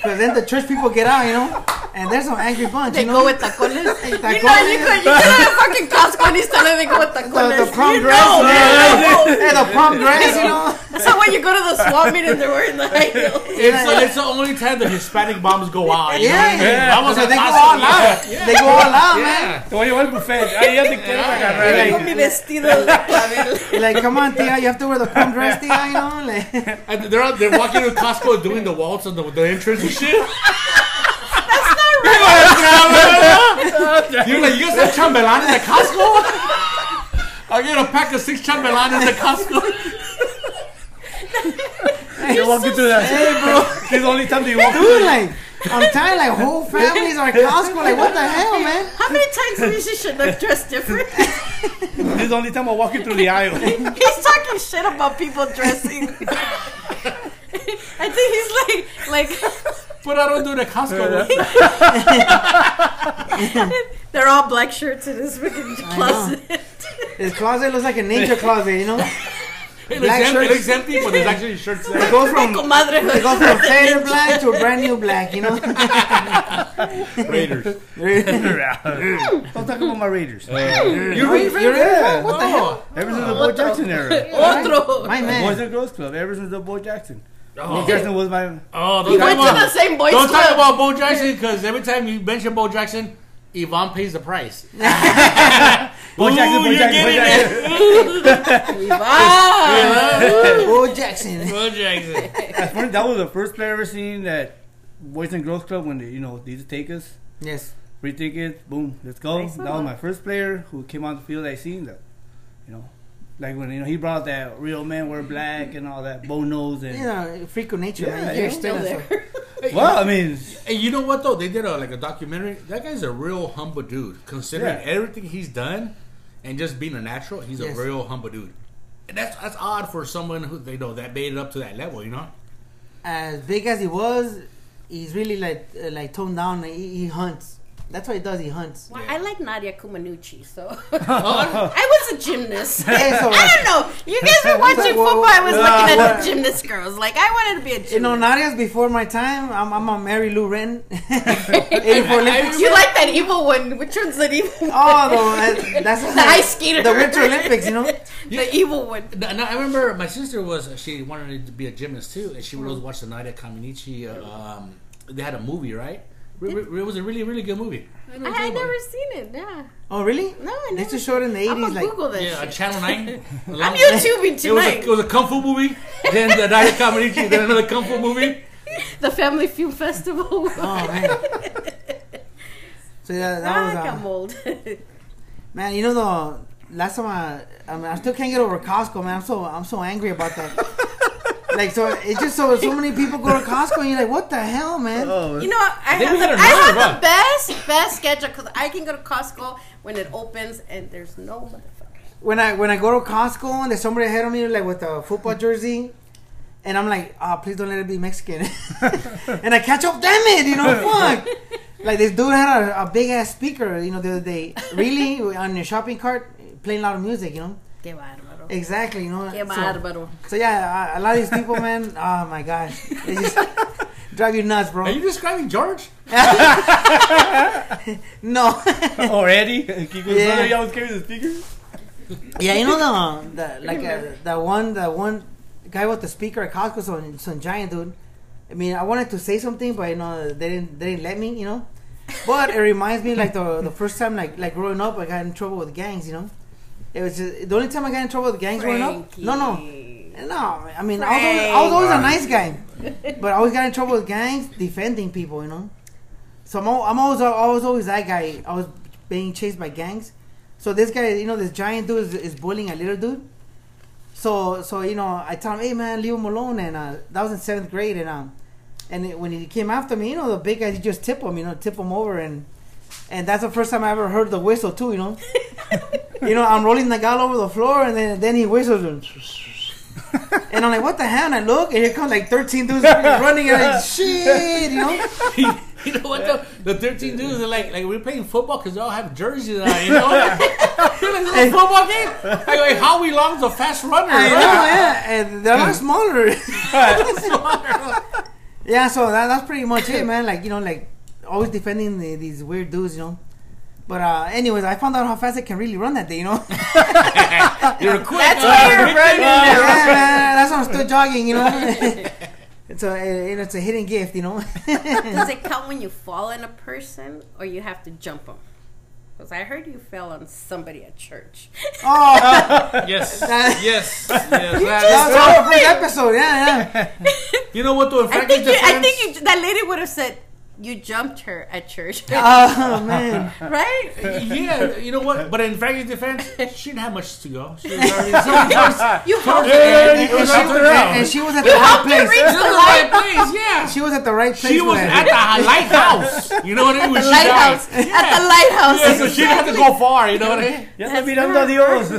Because then the church people get out, you know, and there's some angry bunch, They you go know. with tacones. You know, you Tacones. could, you could have fucking Costco and East LA, they go with tacones. The, the prom you dress, know. man. Hey, the prom dress, you know. That's how when you go to the swap meet and they're wearing the high heels. It's, the, it's the only time the Hispanic moms go out. You know Yeah, what yeah. Vamos So they go all out. Yeah. They go all out, man. Yeah. Te voy a llevar al buffet. Ahí ya te quieres agarrar. Like- Con mi vestido. Like, come on, Tia, you have to wear the prom dress, Tia, you know. Like, And they're out- they're walking to Costco doing the waltz on the, the entrance and shit. That's not right. You're like, you guys have chambelanes at Costco? I'll get a pack of six chambelanes at Costco. You're walking through that. Hey, bro. This is the only time they walk dude, through. like, I'm tired. Like, whole families are at Costco. Like, what the hell, man? How many times have you seen shit look dressed different? This is the only time I'm walking through the aisle. He's talking shit about people dressing. I think he's like, like But I don't do the Costco. they're all black shirts in his fucking closet. His closet looks like a ninja closet, you know. It looks, Black empty, it shirts. looks empty, but there's actually shirts It there. goes from Comadre. it goes from faded black to a brand new black, you know. Raiders. Don't talk about my Raiders. You You're read you're Yeah. What the hell? Ever since the Bo Jackson era. Otro. My Boys man. and Girls Club. Ever since the Bo Jackson. Oh, Bo Jackson was my. oh don't You talk went to the same boys don't talk about Bo Jackson because every time you mention Bo Jackson, Yvonne pays the price. Bo Ooh, Jackson, Bo you're Jackson, Bo Jackson. Yvonne. Bo Jackson. Bo Jackson. Funny, that was the first player I ever seen that Boys and Girls Club when they, you know, they used to take us. Yes. Free tickets, boom, let's go. Nice that was my first player who came on the field I seen that. You know. Like when you know he brought that real men wear black and all that, Bo knows and You know, freak of nature, Yeah, man. You're Still still there. Well, I mean Hey, you know what though? They did a like a documentary. That guy's a real humble dude. Considering Yeah. everything he's done, and just being a natural, he's Yes. a real humble dude. And that's that's odd for someone who they know that made it up to that level. You know? As big as he was, he's really like uh, like toned down. He, he hunts. That's what he does. He hunts. Well, Yeah. I like Nadia Comaneci, so Oh, I was a gymnast. I don't know. You guys were watching Well, football. I was well, looking at well, the gymnast girls. Like I wanted to be a gymnast. You know, Nadia's before my time. I'm, I'm on Mary Lou Retton. 84 Olympics. You like that evil one? Which one's the evil? Oh, the, uh, that's The ice skater. The Winter Olympics, you know. the evil one. No, no, I remember my sister was she wanted to be a gymnast too, and she would always watch the Nadia Comaneci. Uh, um, they had a movie, right? Re- re- It was a really, really good movie. I, I never seen it. Yeah. Oh, really? No, I They never. just showed it in the I'm 80s. gonna Like, Google that Yeah, shit. Channel Nine. I'm YouTubing It was, a, tonight. it was a kung fu movie, then the Nadia Comaneci, then another kung fu movie. the Family Film Festival. oh, man. So, yeah, that Ah, was. I'm Uh, old. man, you know, the last time I. I mean, I still can't get over Costco, man. I'm so I'm so angry about that. Like, so it's just so so many people go to Costco, and you're like, what the hell, man? oh You know, I think have, the, got a I have nerve, the best, best schedule because I can go to Costco when it opens and there's no motherfucker. when I when I go to Costco and there's somebody ahead of me like with a football jersey, and I'm like, oh, please don't let it be Mexican, and I catch up. Damn it, you know, fuck. Like this dude had a, a big ass speaker, you know, the other day. Really, on your shopping cart, playing loud music, you know. Qué bárbaro. Exactly, you know. Qué So, bárbaro. so yeah, a, a lot of these people, man. Oh my gosh, they just drive you nuts, bro. Are you describing George? no. already. Kiko's Yeah. brother, he always carries the speaker. Yeah, you know the the like uh, the one the one guy with the speaker at Costco, some some giant dude. I mean, I wanted to say something, but you know they didn't they didn't let me, you know. But it reminds me like the the first time like like growing up, I got in trouble with gangs, you know. It was just, the only time I got in trouble with gangs growing up. No, no, no. I mean, I was always, I was always a nice guy, but I always got in trouble with gangs defending people, you know. So I'm, I'm always I was always that guy. I was being chased by gangs. So this guy, you know, this giant dude is, is bullying a little dude. So so you know, I tell him, hey man, leave him alone. And uh, that was in seventh grade, and um, and it, when he came after me, you know, the big guy, he just tip him, you know, tip him over, and and that's the first time I ever heard the whistle too, you know. you know, I'm rolling the guy over the floor, and then then he whistles. And, and I'm like, what the hell? And I look, and here comes like 13 dudes running, and I'm like, shit, you know? you know what? The, the 13 dudes are like, like we're playing football because they all have jerseys on, you know? Like, "This a football game? I go, hey, Howie Long's a fast runner. I know, right? yeah, and they're a lot smaller. yeah, so that, that's pretty much it, man. Like, you know, like always defending the, these weird dudes, you know. But uh, anyways, I found out how fast I can really run that day, you know. You're quick. That's why you're running. yeah, man, that's why I'm still jogging, you know. it's a it's a hidden gift, you know. Does it count when you fall on a person or you have to jump them? Because I heard you fell on somebody at church. oh, Yes. That- yes. Yes. that That- was the first episode, yeah, yeah. you know what, though? In I fact, think you, I think you, that lady would have said you jumped her at church, Oh man, right? yeah, you know what? But in Frankie's defense, she didn't have much to go. She was already so You helped her. you and, can and help she, out. and she was at You the right place. reach She was the the right place, yeah. She was at the right place. She was that. at the lighthouse. You know what I mean? At the lighthouse. died. At the lighthouse. Yeah, so she didn't have to go far. You know what I mean? Ya That's está mirando a Dios.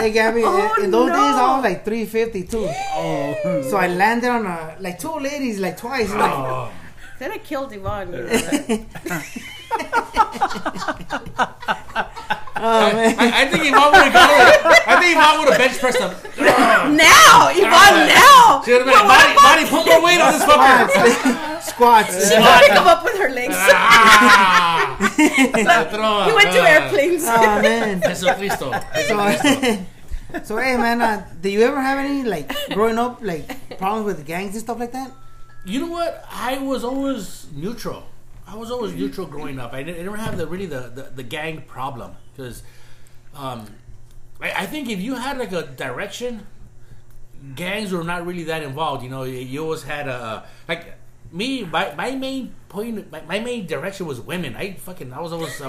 Hey Gabby, Oh, eh, in those no. days I was like 352. Oh. So I landed on a like two ladies like twice. Oh, like, Oh. Could have killed Yvonne. You know that. oh man. I, I think Yvonne would have got her. I think Yvonne would have bench pressed him. now, Yvonne, now. She would have been like, Bonnie, Bonnie, put more weight on this fucker. Squats. She couldn't come up with her legs. Ah. He went to airplanes. Oh man. Jesucristo. So, so hey man, uh, do you ever have any like growing up like problems with gangs and stuff like that? You know what? I was always neutral. I was always neutral growing up. I didn't, I never have the really the, the, the gang problem because um, I, I think if you had like a direction, gangs were not really that involved. You know, you, you always had a like me. My, my main point, my, my main direction was women. I fucking I was always a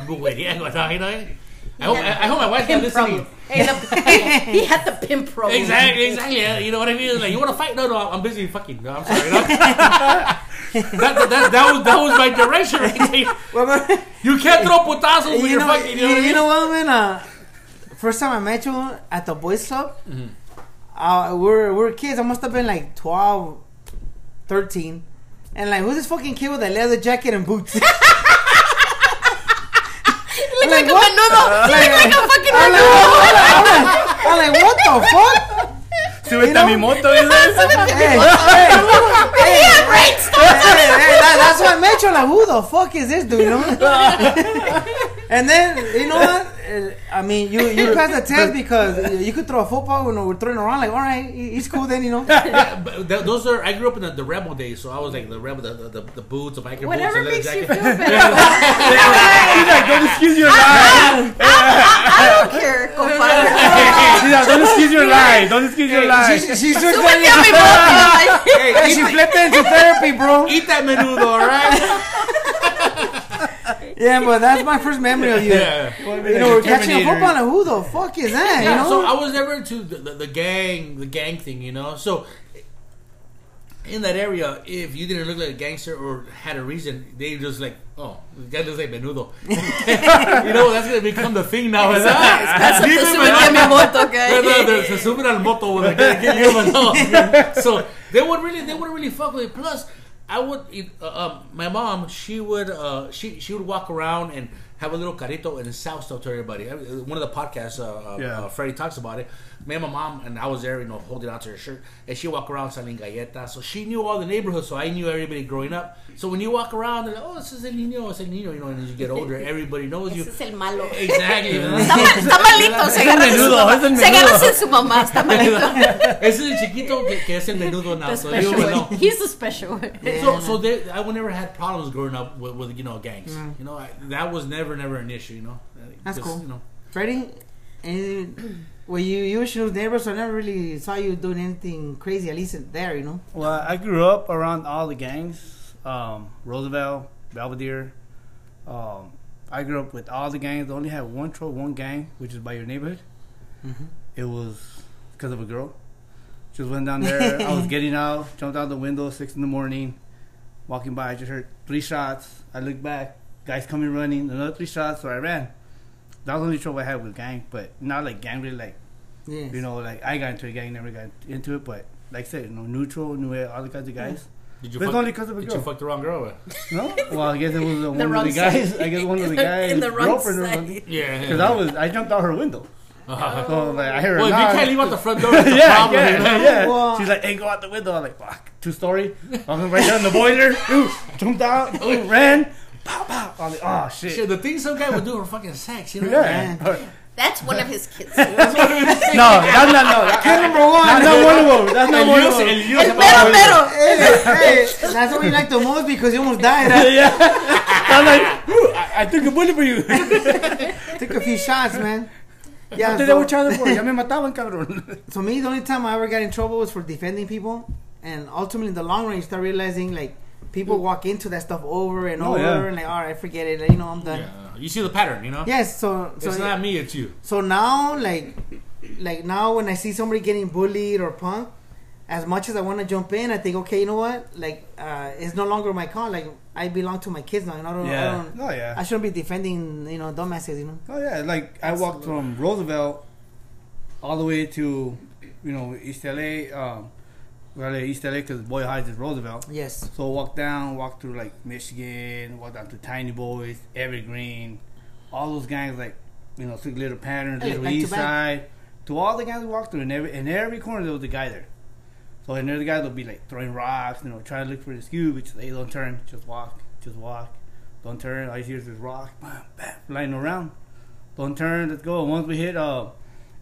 know. I hope, I, I hope my wife's not listening. problem. Hey, the, he had the pimp problem. Exactly, exactly. yeah, You know what I mean? Like, you want to fight? No, no, I'm busy fucking. No, I'm sorry. No. that, that, that, that was that was my direction. Right there. Well, You can't throw putazos when you you're know, fucking. You know what I you mean? know what, man? Uh, first time I met you at the boys club, Mm-hmm. uh, we're we're kids. I must have been like 12, 13. and like, who's this fucking kid with a leather jacket and boots? You look Like, like, what? a menudo. You Like, look like a fucking I'm like, menudo. I'm like, I'm like, what the fuck? Súbete a mi moto, dice. Hey, hey, hey, Yeah, right. Stop. hey, hey, that, that's why I met you. Like, who the fuck is this dude? You know? and then you know what? Uh, I mean, you you passed the test because you could throw a football when we're throwing around. Like, all right, he- he's cool. Then you know. Yeah, but th- those are. I grew up in the, the rebel days, so I was like the rebel, the the, the, the boots, the biker Whatever boots, the makes leather you jacket. feel better. He's like, don't excuse your lie. I don't care, compadre. He's like, don't excuse your lie. Don't excuse your lie. She, she's just Súbete a mi moto. Like, Hey, she flipped into therapy, bro. Eat that menudo, all right? Yeah, but that's my first memory of you. yeah. You know, we're catching a football. Like, who the fuck is that? Yeah, you so. I was never into the, the, the gang, the gang thing, you know. So in that area, if you didn't look like a gangster or had a reason, they just like, oh, the guy looks like menudo. you know, that's gonna become the thing now. ¿verdad? That's Dime, what súbete a mi moto, ¿Verdad? okay? Se suben al moto, güey, que- que llevan, no. So they would really, they would really fuck with it. Plus, I would, uh, um, my mom, she would, uh, she she would walk around and have a little carrito and sell stuff to everybody. I- One of the podcasts, uh, uh, Yeah. uh, Freddie talks about it. Me and my mom, and I was there, you know, holding on to her shirt, and she walked around selling galletas. So she knew all the neighborhoods, so I knew everybody growing up. So when you walk around, they're like, oh, this is el niño, it's el niño, you know, and as you get older, everybody knows you. Ese es el malo. Exactly. Está, malito, se agarra en su menudo, mamá. Se agarra en su mamá, está malito. Ese es el chiquito que, que es el menudo now. So you know. He's the special one. So, so they, I never had problems growing up with, with you know gangs. You know, I, that was never, never never an issue. You know, That's Just, cool. You know, Freddie, eh, well, you you was your neighbor, so I never really saw you doing anything crazy. At least there, you know. Well, I grew up around all the gangs. Um, Roosevelt, Belvedere. Um, I grew up with all the gangs. I only had one tro- one gang, which is by your neighborhood. Mhm. It was because of a girl. Just went down there. I was getting out, jumped out the window, six in the morning, walking by. I just heard three shots. I looked back, guys coming running, another three shots, so I ran. That was the only trouble I had with gang, but not like gang really like Yeah. you know, like I got into a gang, never got into it, but like I said, you know, neutral, knew all the kinds of guys. did you But it's fuck, only because of a did girl. you fuck the wrong girl? No, well, I guess it was uh, one wrong of the guys. side. I guess one of the guys' In the wrong girlfriend side. Yeah. Because I was, I jumped out her window. Uh-huh. So like, I heard her Well, if you can't leave out the front door, that's a yeah, problem. yeah, you know? yeah. Well- She's like, "Hey, go out the window." I'm like, "Fuck." Two story. I was right down the boiler. Ooh, jumped out. Ooh, ran. Pow, pow. I'm like, "Oh shit." Shit, the things some guy would do for fucking sex, you know? Yeah. That's one of his kids. no, that's not no. That, Kid number one. that's not one of them. That's not one of them. el lío se Pero, hey, hey, that's what we like the most because you almost died. Huh? yeah. I'm like, I, I took a bullet for you. Took a few shots, man. Yeah. Te So, debo echar por. Ya me mataban, cabrón. so me, the only time I ever got in trouble was for defending people, and ultimately, in the long run, you start realizing like people walk into that stuff over and Oh, over, yeah. and like, all right, forget it. Like, you know, I'm done. Yeah. You see the pattern, you know? Yes. So, so It's not me, it's you. So now, like, like now when I see somebody getting bullied or punked, as much as I want to jump in, I think, okay, you know what? Like, uh, it's no longer my call. Like, I belong to my kids now. And I don't, I Yeah. don't, Oh yeah. I shouldn't be defending, you know, dumbasses. You know. Oh yeah, like I walked from Roosevelt all the way to, you know, East LA. Um, well, East LA because Boyle Heights is Roosevelt. Yes. So walk down, walk through like Michigan, walk down to Tiny Boys, Evergreen, all those gangs like, you know, took little patterns, little to East. Side, to all the gangs we walked through, and every in every corner there was a guy there. So and there the guys will be like throwing rocks, you know, trying to look for the skew, but hey, don't turn, just walk, just walk, don't turn. All you hear is this rock, bam, bam, flying around. Don't turn, let's go. Once we hit uh,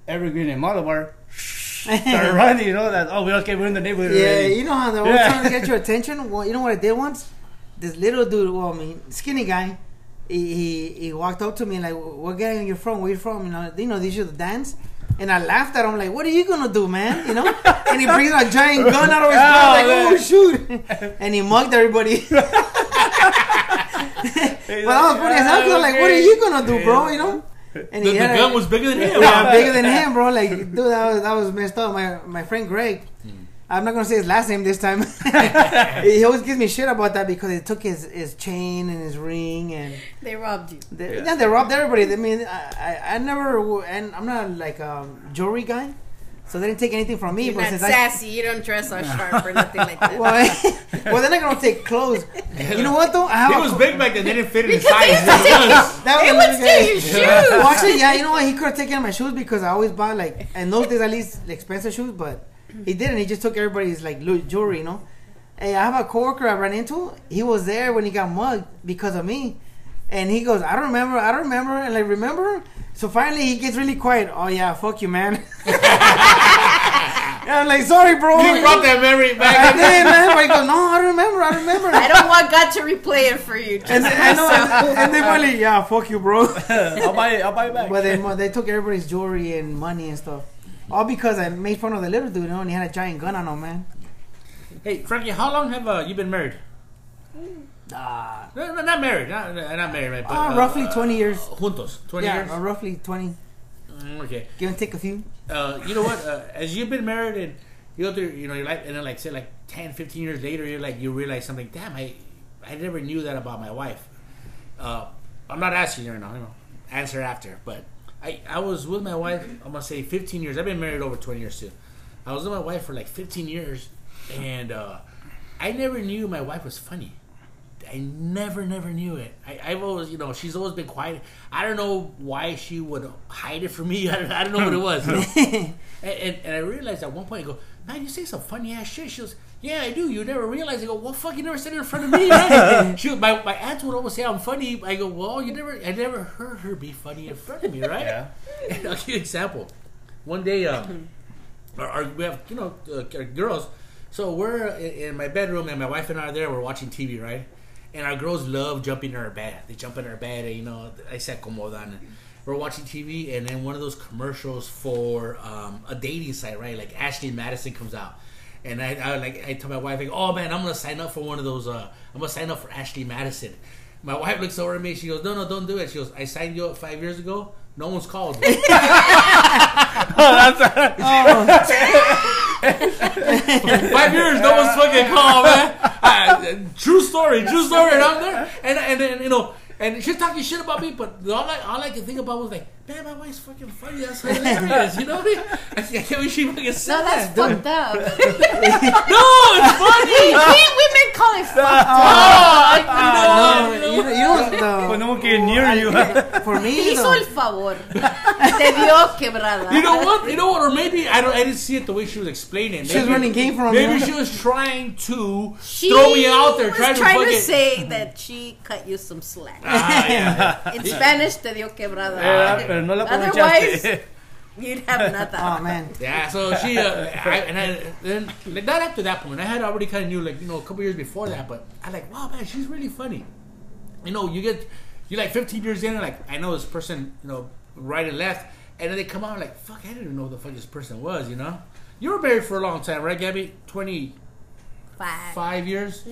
Evergreen and Malabar, start running. You know that. Oh, we okay. We're in the neighborhood. Yeah, already. you know how they're Yeah. trying to get your attention. Well, you know what I did once? This little dude, well, I mean, skinny guy, he, he he walked up to me like, "What gang are you from? Where you from?" You know, you know, these are the dance. And I laughed at him like, "What are you gonna do, man?" You know. and he brings a giant gun out of his oh, mouth like, man. "Oh shoot!" and he mugged everybody. but I was funny as hell like, "What are you gonna do, bro?" You know. And The, the had a- gun was bigger than him. yeah, bigger than him, bro. Like, dude, that was that was messed up. My my friend Greg. Hmm. I'm not gonna say his last name this time. he always gives me shit about that because they took his, his chain and his ring and They robbed you. they, yeah. they robbed everybody. I mean, I, I, I never and I'm not like a jewelry guy, so they didn't take anything from me. You're but not since I sassy. You don't dress all sharp or nothing like that. well, well, they're not gonna take clothes. You know what though? I have He was co- big back then. They didn't fit in his Because size. they used to It was- That was would another steal guy. your shoes. well, actually, yeah, you know what? He could have taken my shoes because I always buy like in those days at least expensive shoes, but he didn't. He just took everybody's like lu- jewelry, you know. Hey, I have a coworker I ran into. He was there when he got mugged because of me, and he goes, "I don't remember. I don't remember." And like, remember? So finally, he gets really quiet. Oh yeah, fuck you, man. and I'm like, sorry, bro. He brought that memory back. I back. did, man. But he goes, no, I remember. I remember. I don't want God to replay it for you. Just and, I know, and they finally, yeah, fuck you, bro. I'll buy it. I'll buy it back. But they they took everybody's jewelry and money and stuff. All because I made fun of the little dude, you know, and he had a giant gun on him, man. Hey, Frankie, how long have uh, you been married? Uh, No, no, not married. Not, not married, right? But, uh, roughly 20 years. Juntos. 20 yeah, years? uh, roughly 20. Mm, okay. Give and take a few. Uh, you know what? Uh, as you've been married and you go through, you know, your life, and then like say like 10, 15 years later, you're like you realize something. Damn, I, I never knew that about my wife. Uh, I'm not asking you right now. You know, answer after. But I, I was with my wife. I'm gonna say 15 years. I've been married over 20 years too. I was with my wife for like 15 years, and uh, I never knew my wife was funny. I never, never knew it. I, I've always, you know, she's always been quiet. I don't know why she would hide it from me. I don't, I don't know what it was. you know? and, and, and I realized at one point, I go, man, you say some funny ass shit. She goes, yeah, I do. You never realize. I go, well, fuck, you never said it in front of me, right? she, my, my aunt would always say I'm funny. I go, well, you never, I never heard her be funny in front of me, right? Yeah. And I'll give you an example. One day, um, our, our, we have, you know, uh, girls. So we're in, in my bedroom, and my wife and I are there. We're watching TV, right? And our girls love jumping in our bed. They jump in our bed, and you know, I se acomodan. We're watching TV, and then one of those commercials for um, a dating site, right? Like Ashley Madison comes out. And I, I like I tell my wife, like, "Oh man, I'm gonna sign up for one of those. Uh, I'm gonna sign up for Ashley Madison." My wife looks over at me. She goes, "No, no, don't do it." She goes, "I signed you up five years ago. No one's called." me." Five years, no one's fucking called, man. I, true story, true story. And I'm there, and and then you know, and she's talking shit about me, but all I all I could think about was like, man, my wife's fucking funny. That's hilarious. You know what I mean? I can't believe she fucking said No, that's that. fucked up. No, it's funny. we women call it fucked Oh, up. no, you know, you know, you know But the, no one can near you. for me, Te hizo el favor. Te dio quebrada. You know what? You know what? Or maybe I don't. I didn't see it the way she was explaining. She was Maybe- running game from Maybe she was trying to She throw me out there, was trying to trying to fucking. say that she cut you some slack. Ah, yeah. In Spanish, te dio quebrada. Eh, pero no la Otherwise, aprovechaste. you'd have nothing. oh man, Yeah, so she uh, I, and I, then like, not after that point. I had already kind of knew like you know a couple years before that, but I like wow man, she's really funny. You know, you get you like 15 years in, and like I know this person, you know, right and left, and then they come out like fuck, I didn't know who the fuck this person was. You know, you were married for a long time, right, Gabby? 25 Five. years,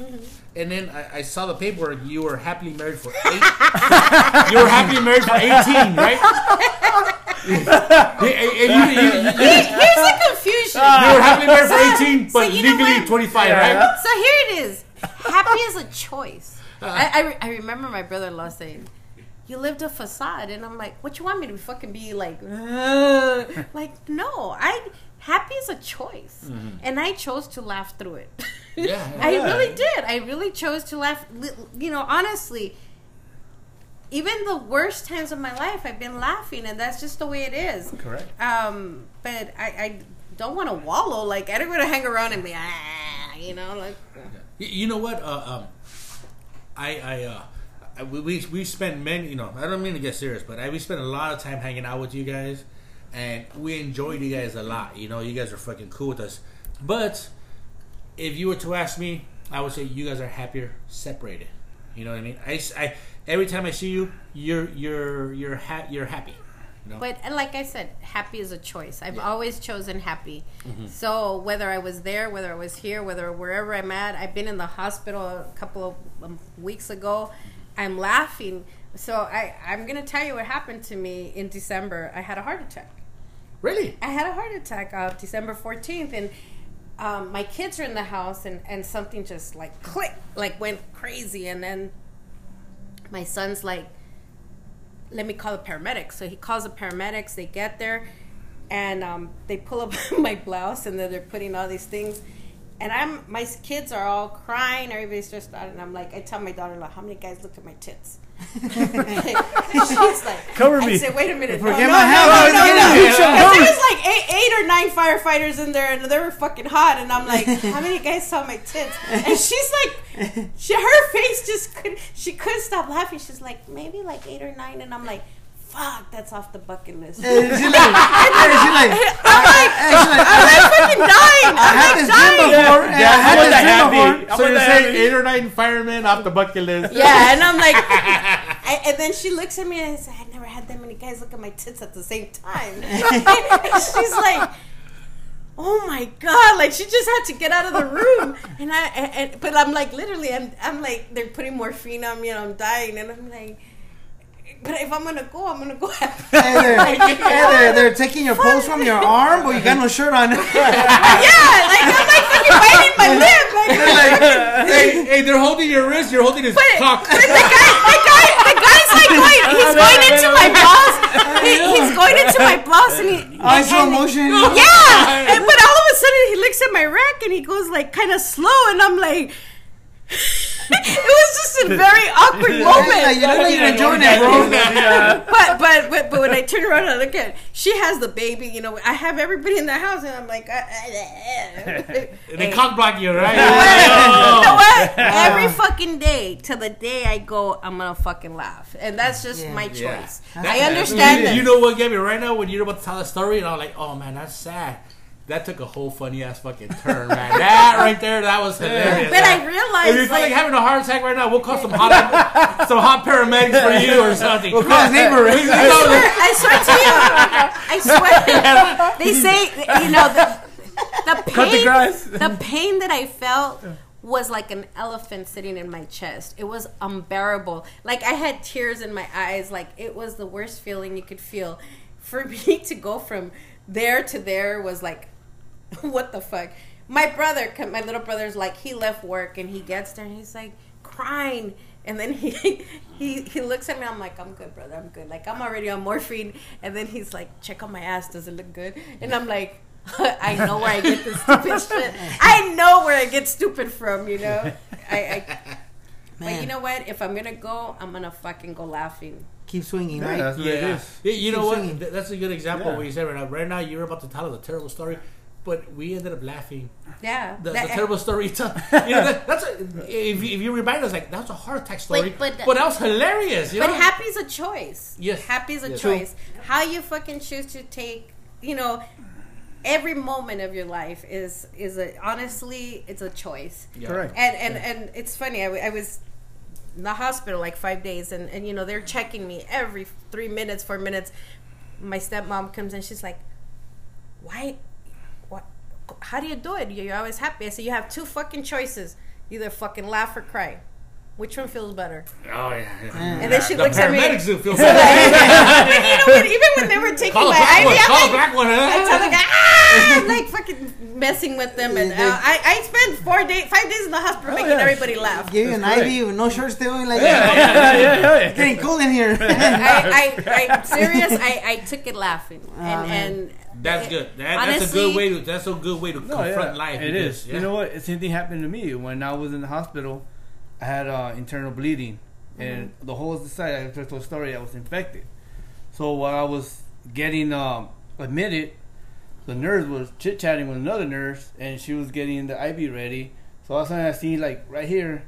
and then I, I saw the paperwork. You were happily married for eight. you were happily married for 18, right? And you- and you- you- you- Here's the confusion. you were happily married for 18, but you know legally 25, Yeah. right? So here it is. Happy is a choice. Uh-huh. I, I, re- I remember my brother-in-law saying, "You lived a facade," and I'm like, "What you want me to fucking be like?" "Uh," like, no, I happy is a choice, and I chose to laugh through it. Mm-hmm. Yeah. I Yeah. really did. I really chose to laugh. You know, honestly, even the worst times of my life, I've been laughing, and that's just the way it is. Correct. Um, but I, I don't want to wallow. Like I don't want to hang around and be ah, you know, like Y- You know what? Uh, um, I, I, uh, I- we, we, we spent many, you know, I don't mean to get serious, but I, we spent a lot of time hanging out with you guys. And we enjoyed you guys a lot. You know, you guys are fucking cool with us. But if you were to ask me, I would say you guys are happier separated. You know what I mean? I, I every time I see you, you're you're you're ha- you're happy. You know? But like I said, happy is a choice. I've Yeah. always chosen happy. So whether I was there, whether I was here, whether wherever I'm at, I've been in the hospital a couple of um, weeks ago. I'm laughing. So I I'm gonna tell you what happened to me in December. I had a heart attack. Really? I had a heart attack uh, December 14th, and um, my kids are in the house, and, and something just like click, like went crazy. And then my son's like, let me call the paramedics. So he calls the paramedics, they get there, and um, they pull up my blouse, and then they're putting all these things. And I'm, my kids are all crying, everybody's just out, and I'm like, I tell my daughter, like, how many guys looked at my tits? She's like, Cover I me. said, wait a minute. Forget oh, no, no, my no, hat, no, boys, no, no. there was like eight, eight or nine firefighters in there, and they were fucking hot. And I'm like, how many guys saw my tits? And she's like, she, her face just could, she couldn't stop laughing. She's like, maybe like eight or nine. And I'm like, fuck, that's off the bucket list. And she's like, and she's like, I'm like, and she's like, I'm like fucking dying. I I'm had like this dream dying. before. and I had this dream before. So you're saying eight or nine firemen off the bucket list? Yeah, and I'm like, I, and then she looks at me and says, I never had that many guys look at my tits at the same time. She's like, oh my god, like she just had to get out of the room, and I, and, and- but I'm like, literally, I'm, I'm like, they're putting morphine on me, and I'm dying, and I'm like. But if I'm gonna go, I'm gonna go. Hey, they're, hey, they're, they're taking your pulse from your arm, but you got no shirt on. yeah, like I'm like fucking biting my lip. Like, hey, hey, they're holding your wrist. You're holding his But, cock. but the guy, the guy, the guy's like going, he's going into my blouse. He, he's going into my blouse, and he. I and- motion. Yeah, and, but all of a sudden he looks at my rack and he goes like kind of slow, and I'm like. It was just a very awkward moment. Like, you look like you're enjoying it, bro. but, but but but when I turn around and I look at, she has the baby. You know, I have everybody in the house, and I'm like, uh, They Hey. cock block you, right? you know what? Every fucking day till the day I go, I'm gonna fucking laugh, and that's just Yeah. my choice. That's I understand you, that. you know what get me right now when you're about to tell a story, and I'm like, oh man, that's sad. That took a whole funny ass fucking turn, man. That right there, that was hilarious. but I realized, If you feel like, like, having a heart attack right now, we'll call some hot some hot paramedics for you or something. We'll call his neighbor. We- we I call swear, them- I swear to you, I swear. They say, you know, the, the Cut the pain, grass. the pain that I felt was like an elephant sitting in my chest. It was unbearable. Like I had tears in my eyes. Like it was the worst feeling you could feel. For me to go from there to there was like, what the fuck? My brother, my little brother's like, he left work and he gets there and he's like crying. And then he he he looks at me. I'm like, I'm good, brother. I'm good. Like I'm already on morphine. And then he's like, check on my ass. Does it look good? And I'm like, I know where I get this stupid shit. I know where I get stupid from. You know. I. I but you know what? If I'm gonna go, I'm gonna fucking go laughing. Keep swinging, Yeah, right? that's what Yeah. is. Yeah, you know Keep what? singing. That's a good example Yeah. of what you said right now. Right now, you're about to tell us a terrible story, but we ended up laughing. Yeah. The, That- the terrible story you. You know, that, that's a, if, you, if you remind us, like, that was a heart attack story, but- but, that was hilarious. You But know? happy's a choice. Yes. Happy's a Yes. choice. How you fucking choose to take, you know, every moment of your life is is a honestly it's a choice. Yeah. Correct. And and and it's funny. I was in the hospital like five days, and and you know they're checking me every three minutes, four minutes. My stepmom comes in. She's like, "Why? How do you do it? You're always happy." I said, "You have two fucking choices: either fucking laugh or cry. Which one feels better?" Oh, yeah. yeah. And then she the looks at me. paramedics do feel but you know what? Even when they were taking Call my black IV, one. I'm Call like, black one. I tell the guy, ah! I'm like fucking messing with them, and uh, I, I spent four days, five days in the hospital making yeah. everybody laugh. Give you an That's IV with no shirt still. Like, yeah, yeah, yeah. it's getting cold in here. I, I, I, serious. I, I took it laughing, and, Oh, man. and That's it- good. That, that's a good way to. That's a good way to No, confront yeah, life. It is. yeah. You know what? The same thing happened to me when I was in the hospital. I had uh, internal bleeding, and Mm-hmm. the whole decided. I told the story. I was infected. So while I was getting um, admitted, the nurse was chit chatting with another nurse, and she was getting the IV ready. So all of a sudden, I see like right here,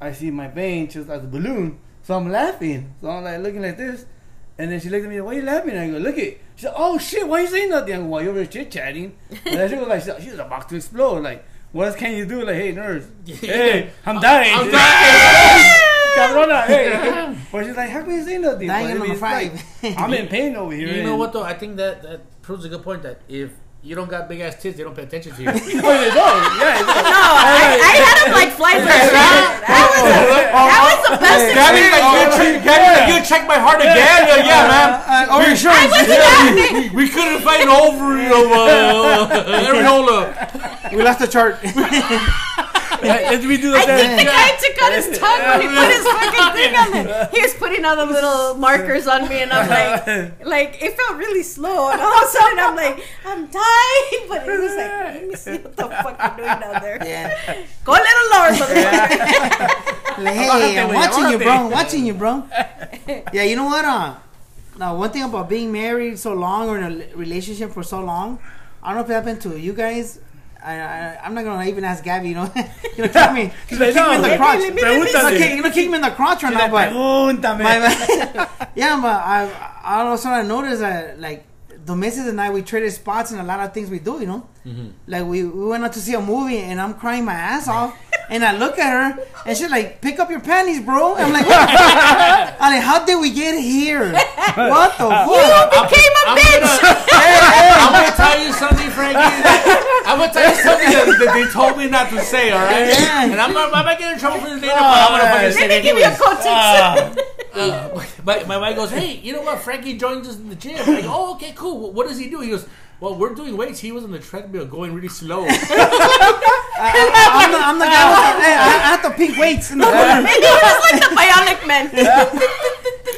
I see my vein just as a balloon. So I'm laughing. So I'm like looking like this, And then she looked at me, why are you laughing? I go, look it. She said, oh shit, why are you saying nothing? I go, while you were chit chatting. And then she was like, she was about to explode. Like, what else can you do? Like, hey, nurse, hey, I'm dying. I'm dying. Cabrona, hey. But she's like, how can you say nothing? Dying But I on mean, the it's five. like, I'm in pain over here. You know what though? I think that that proves a good point that if you don't got big ass tits, they don't pay attention to you. Well, they don't. Yeah, it's like, No, I, I had him like fly first. That was, that was the best Gabby's like, you, check, Gabby's you check my heart again? Yeah, yeah man. Uh, or insurance. I wasn't laughing. we couldn't find over you know, uh, areola. we lost the chart. let's redo the I think the guy took out his tongue when he put his fucking thing on it. He was putting all the little markers on me, and I'm like, like it felt really slow, and all of a sudden I'm like, I'm dying, but he was like, let me see what the fuck you're doing down there. yeah. Go a little lower, motherfucker. Like, hey, I'm watching you, bro. I'm watching you, bro. Yeah, you know what? Uh, now one thing about being married so long or in a relationship for so long, I don't know if it happened to you guys. I, I I'm not gonna even ask Gabby. You know, you know, kick me, you know, kick me in the crotch. let me- You know, pregúntale. kick, you know, kick me in the crotch right now, but. My, yeah, but I, I also I noticed that like the missus and I we traded spots in a lot of things we do. You know, mm-hmm. like we, we went out to see a movie and I'm crying my ass off, and I look at her and she's like, "Pick up your panties, bro." I'm like, I'm like, "How did we get here? What the fuck?" You became a I'm bitch. gonna, I'm gonna tell you something, Frankie. I'm gonna tell you something that, that they told me not to say. All right, Yeah. and I'm not. I might get in trouble for this later, but I'm gonna fucking say Let me it give you a anyways. context. Ah. Uh, my, my wife goes, "Hey, you know what? Frankie joined us in the gym." I'm like, "Oh, okay, cool. What does he do?" He goes, "Well, we're doing weights. He was on the treadmill going really slow." I'm the, I'm the guy. With the, hey, I, I have the pink weights in the corner. Maybe he was like the bionic man.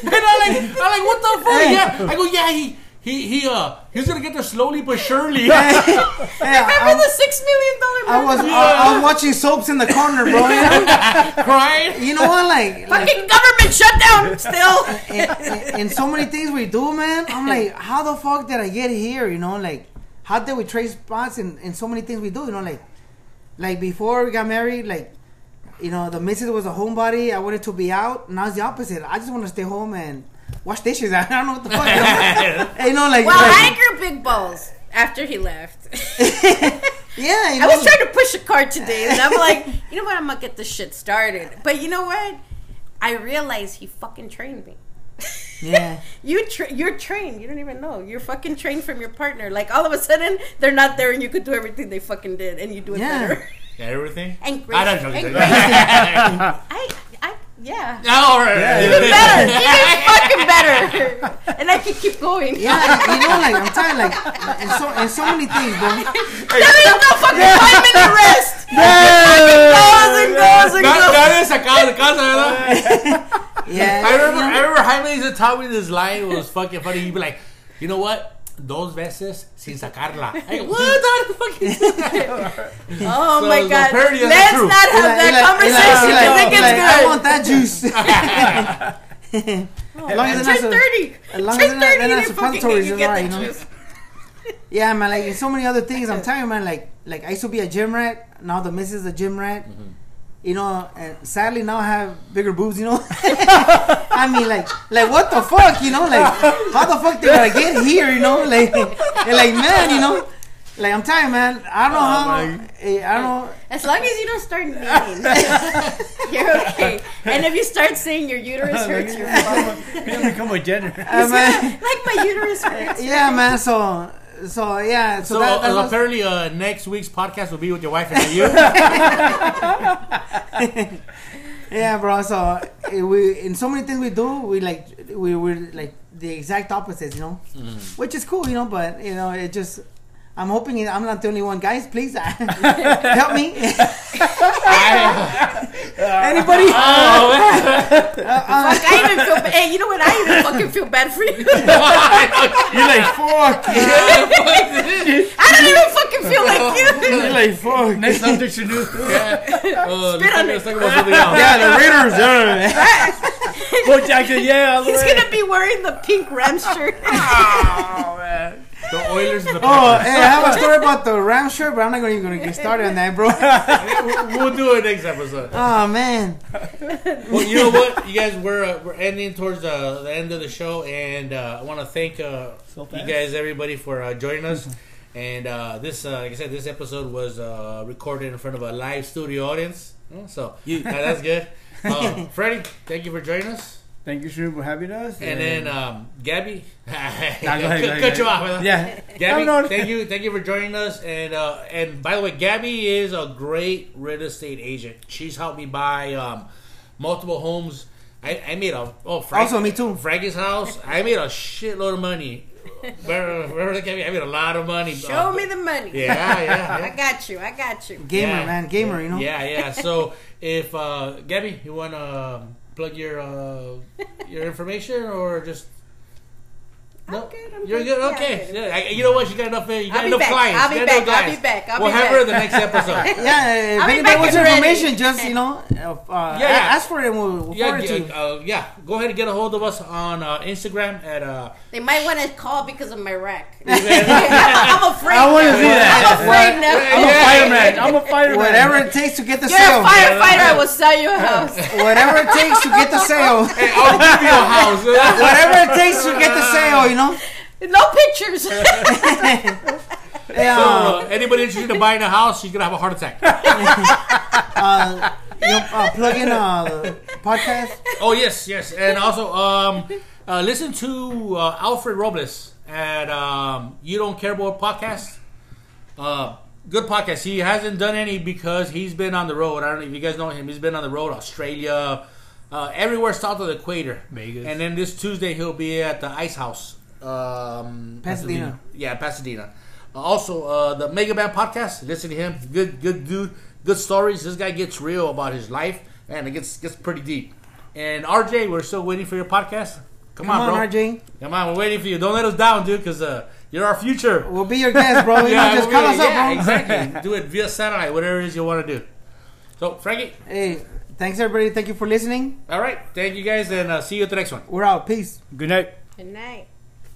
And I'm like, I'm like, what the fuck? Yeah. I go, yeah, he, he, he, uh, he's gonna get there slowly but surely. Hey, Remember I, the six million dollar I was man? I, I was watching soaps in the corner, bro. You know, Crying. you know what? Like, like Fucking government shutdown still. in, in, in so many things we do, man. I'm like, how the fuck did I get here? You know, like, how did we trade spots in, in so many things we do? You know, like, like before we got married, like, you know, the missus was a homebody. I wanted to be out. Now it's the opposite. I just want to stay home and wash dishes. I don't know what the fuck. You know, you know like, Well, I grew big balls after he left. yeah, you know, I was trying to push a car today, and I'm like, you know what? I'm gonna get this shit started. But you know what? I realized he fucking trained me. yeah. You tra- you're trained. You don't even know. You're fucking trained from your partner. Like all of a sudden, they're not there, and you could do everything they fucking did, and you do it Yeah. better. Yeah, everything. And I don't and know. great. I, I, yeah. All right. Even better. Even fucking better. And I can keep going. Yeah, you know, like I'm tired, like and so in so many things, bro. There is no fucking five minute rest. It goes and goes and Got, goes. got it sacado de casa, ¿verdad? Yeah, I remember, you know, I remember Jaime used to tell me this line. It was fucking funny. He'd be like, you know what? Dos veces sin sacarla. Go, what? The fuck is that? Oh So- my god. Let's not have that like- conversation like- because like- it like, I want that juice. as long as I they're not turned so- 30. as long as they're not- 30 they're not and fucking suppositories, you it's get alright, you know? Yeah, man. Like so many other things, I'm telling you, man. Like, like I used to be a gym rat. Now the missus is a gym rat. Mm-hmm. You know, and sadly now I have bigger boobs. You know, I mean, like, like what the fuck? You know, like how the fuck did I get here? You know, like, like man, you know, like I'm tired, man. I don't know how. eh, I don't know. As long as you don't start kneeling, you're okay. And if you start saying your uterus hurts, you're fine. You become a janitor. Uh, man, Like my uterus hurts. yeah, man. So, so yeah. So, So that, uh, apparently, uh, next week's podcast will be with your wife and you. Yeah, bro. So eh, we in so many things we do, we like we we're like the exact opposites, you know, which is cool, you know. But you know, it just I'm hoping I'm not the only one. Guys, please help me. Anybody? Oh, Uh, Fuck, I even feel bad. Hey, you know what? I even fucking feel bad for you. You're like, fuck. I don't even fucking feel like you. You're like fuck. Next subject should do. Uh, Spit on let's talk about something else. Yeah, the Raiders. Yeah. Bo Jackson, yeah. He's gonna be wearing the pink Rams shirt. Oh, man. The Oilers and the Oh, Packers. hey, I have a story about the round shirt, but I'm not even going to get started on that, bro. we'll, we'll do it next episode. oh man, Well, you know what, you guys, we're uh, we're ending towards uh, the end of the show, and uh, I want to thank uh, So you fast. guys, everybody, for uh, joining us. And uh, this, uh, like I said, this episode was uh, recorded in front of a live studio audience, Oh, so uh, that's good. Uh, Freddie, thank you for joining us. Thank you, Shrew, for having us. And then um, Gabby, Nah, go ahead, cut, go ahead, cut go you off. huh? yeah, Gabby, No, no. thank you, thank you for joining us. And uh, and by the way, Gabby is a great real estate agent. She's helped me buy um, multiple homes. I, I made a oh Frank, Also, me too. Frankie's house. I made a shitload of money. Remember, remember Gabby? I made a lot of money. Show Uh, me the money. Yeah, yeah, I got you. I got you. gamer, Yeah. man, gamer. You know. Yeah, yeah. So if uh, Gabby, you want to um, plug your uh, your information or just. I'm good, I'm You're good. good. Okay. I'm Yeah, you know what? You got enough. You got I'll enough back. clients. I'll be You got back. enough I'll be back. I'll we'll be have back. her the next episode. Yeah, if I'll be anybody back wants and information, just you know, uh, uh, Yeah, yeah. ask for it. and We'll, we'll yeah, forward it to you. yeah, uh, yeah. Go ahead and get a hold of us on uh, Instagram at uh, They might want to call because of my wreck. I'm afraid. I wanna now. see that. I'm afraid now. I'm a fireman. I'm a fireman. Whatever it takes to get the You're sale. a firefighter. I will sell you a house. Whatever it takes to get the sale. I'll give you a house. Whatever it takes to get the sale. You know. No pictures. Yeah. so, uh, anybody interested in buying a house, you're gonna have a heart attack. uh, you know, uh, plug in uh, the podcast. Oh yes, yes, and also um, uh, listen to uh, Alfred Robles at um, You Don't Care About podcast. Uh, good podcast. He hasn't done any because he's been on the road. I don't know if you guys know him. He's been on the road, Australia, uh, everywhere south of the equator. Vegas. And then this Tuesday he'll be at the Ice House, um, Pasadena. Yeah, Pasadena. Uh, also, uh, the Mega Man podcast. Listen to him. Good, good dude. Good stories. This guy gets real about his life, and it gets gets pretty deep. And RJ, we're still waiting for your podcast. Come, Come on, bro. RJ. Come on, we're waiting for you. Don't let us down, dude, because uh, you're our future. We'll be your guest, bro. You know, just we'll call be- us up, yeah, bro. exactly. do it via satellite, whatever it is you want to do. So, Frankie, Hey, thanks everybody. Thank you for listening. all right. Thank you guys, and uh, see you at the next one. We're out. Peace. Good night. Good night.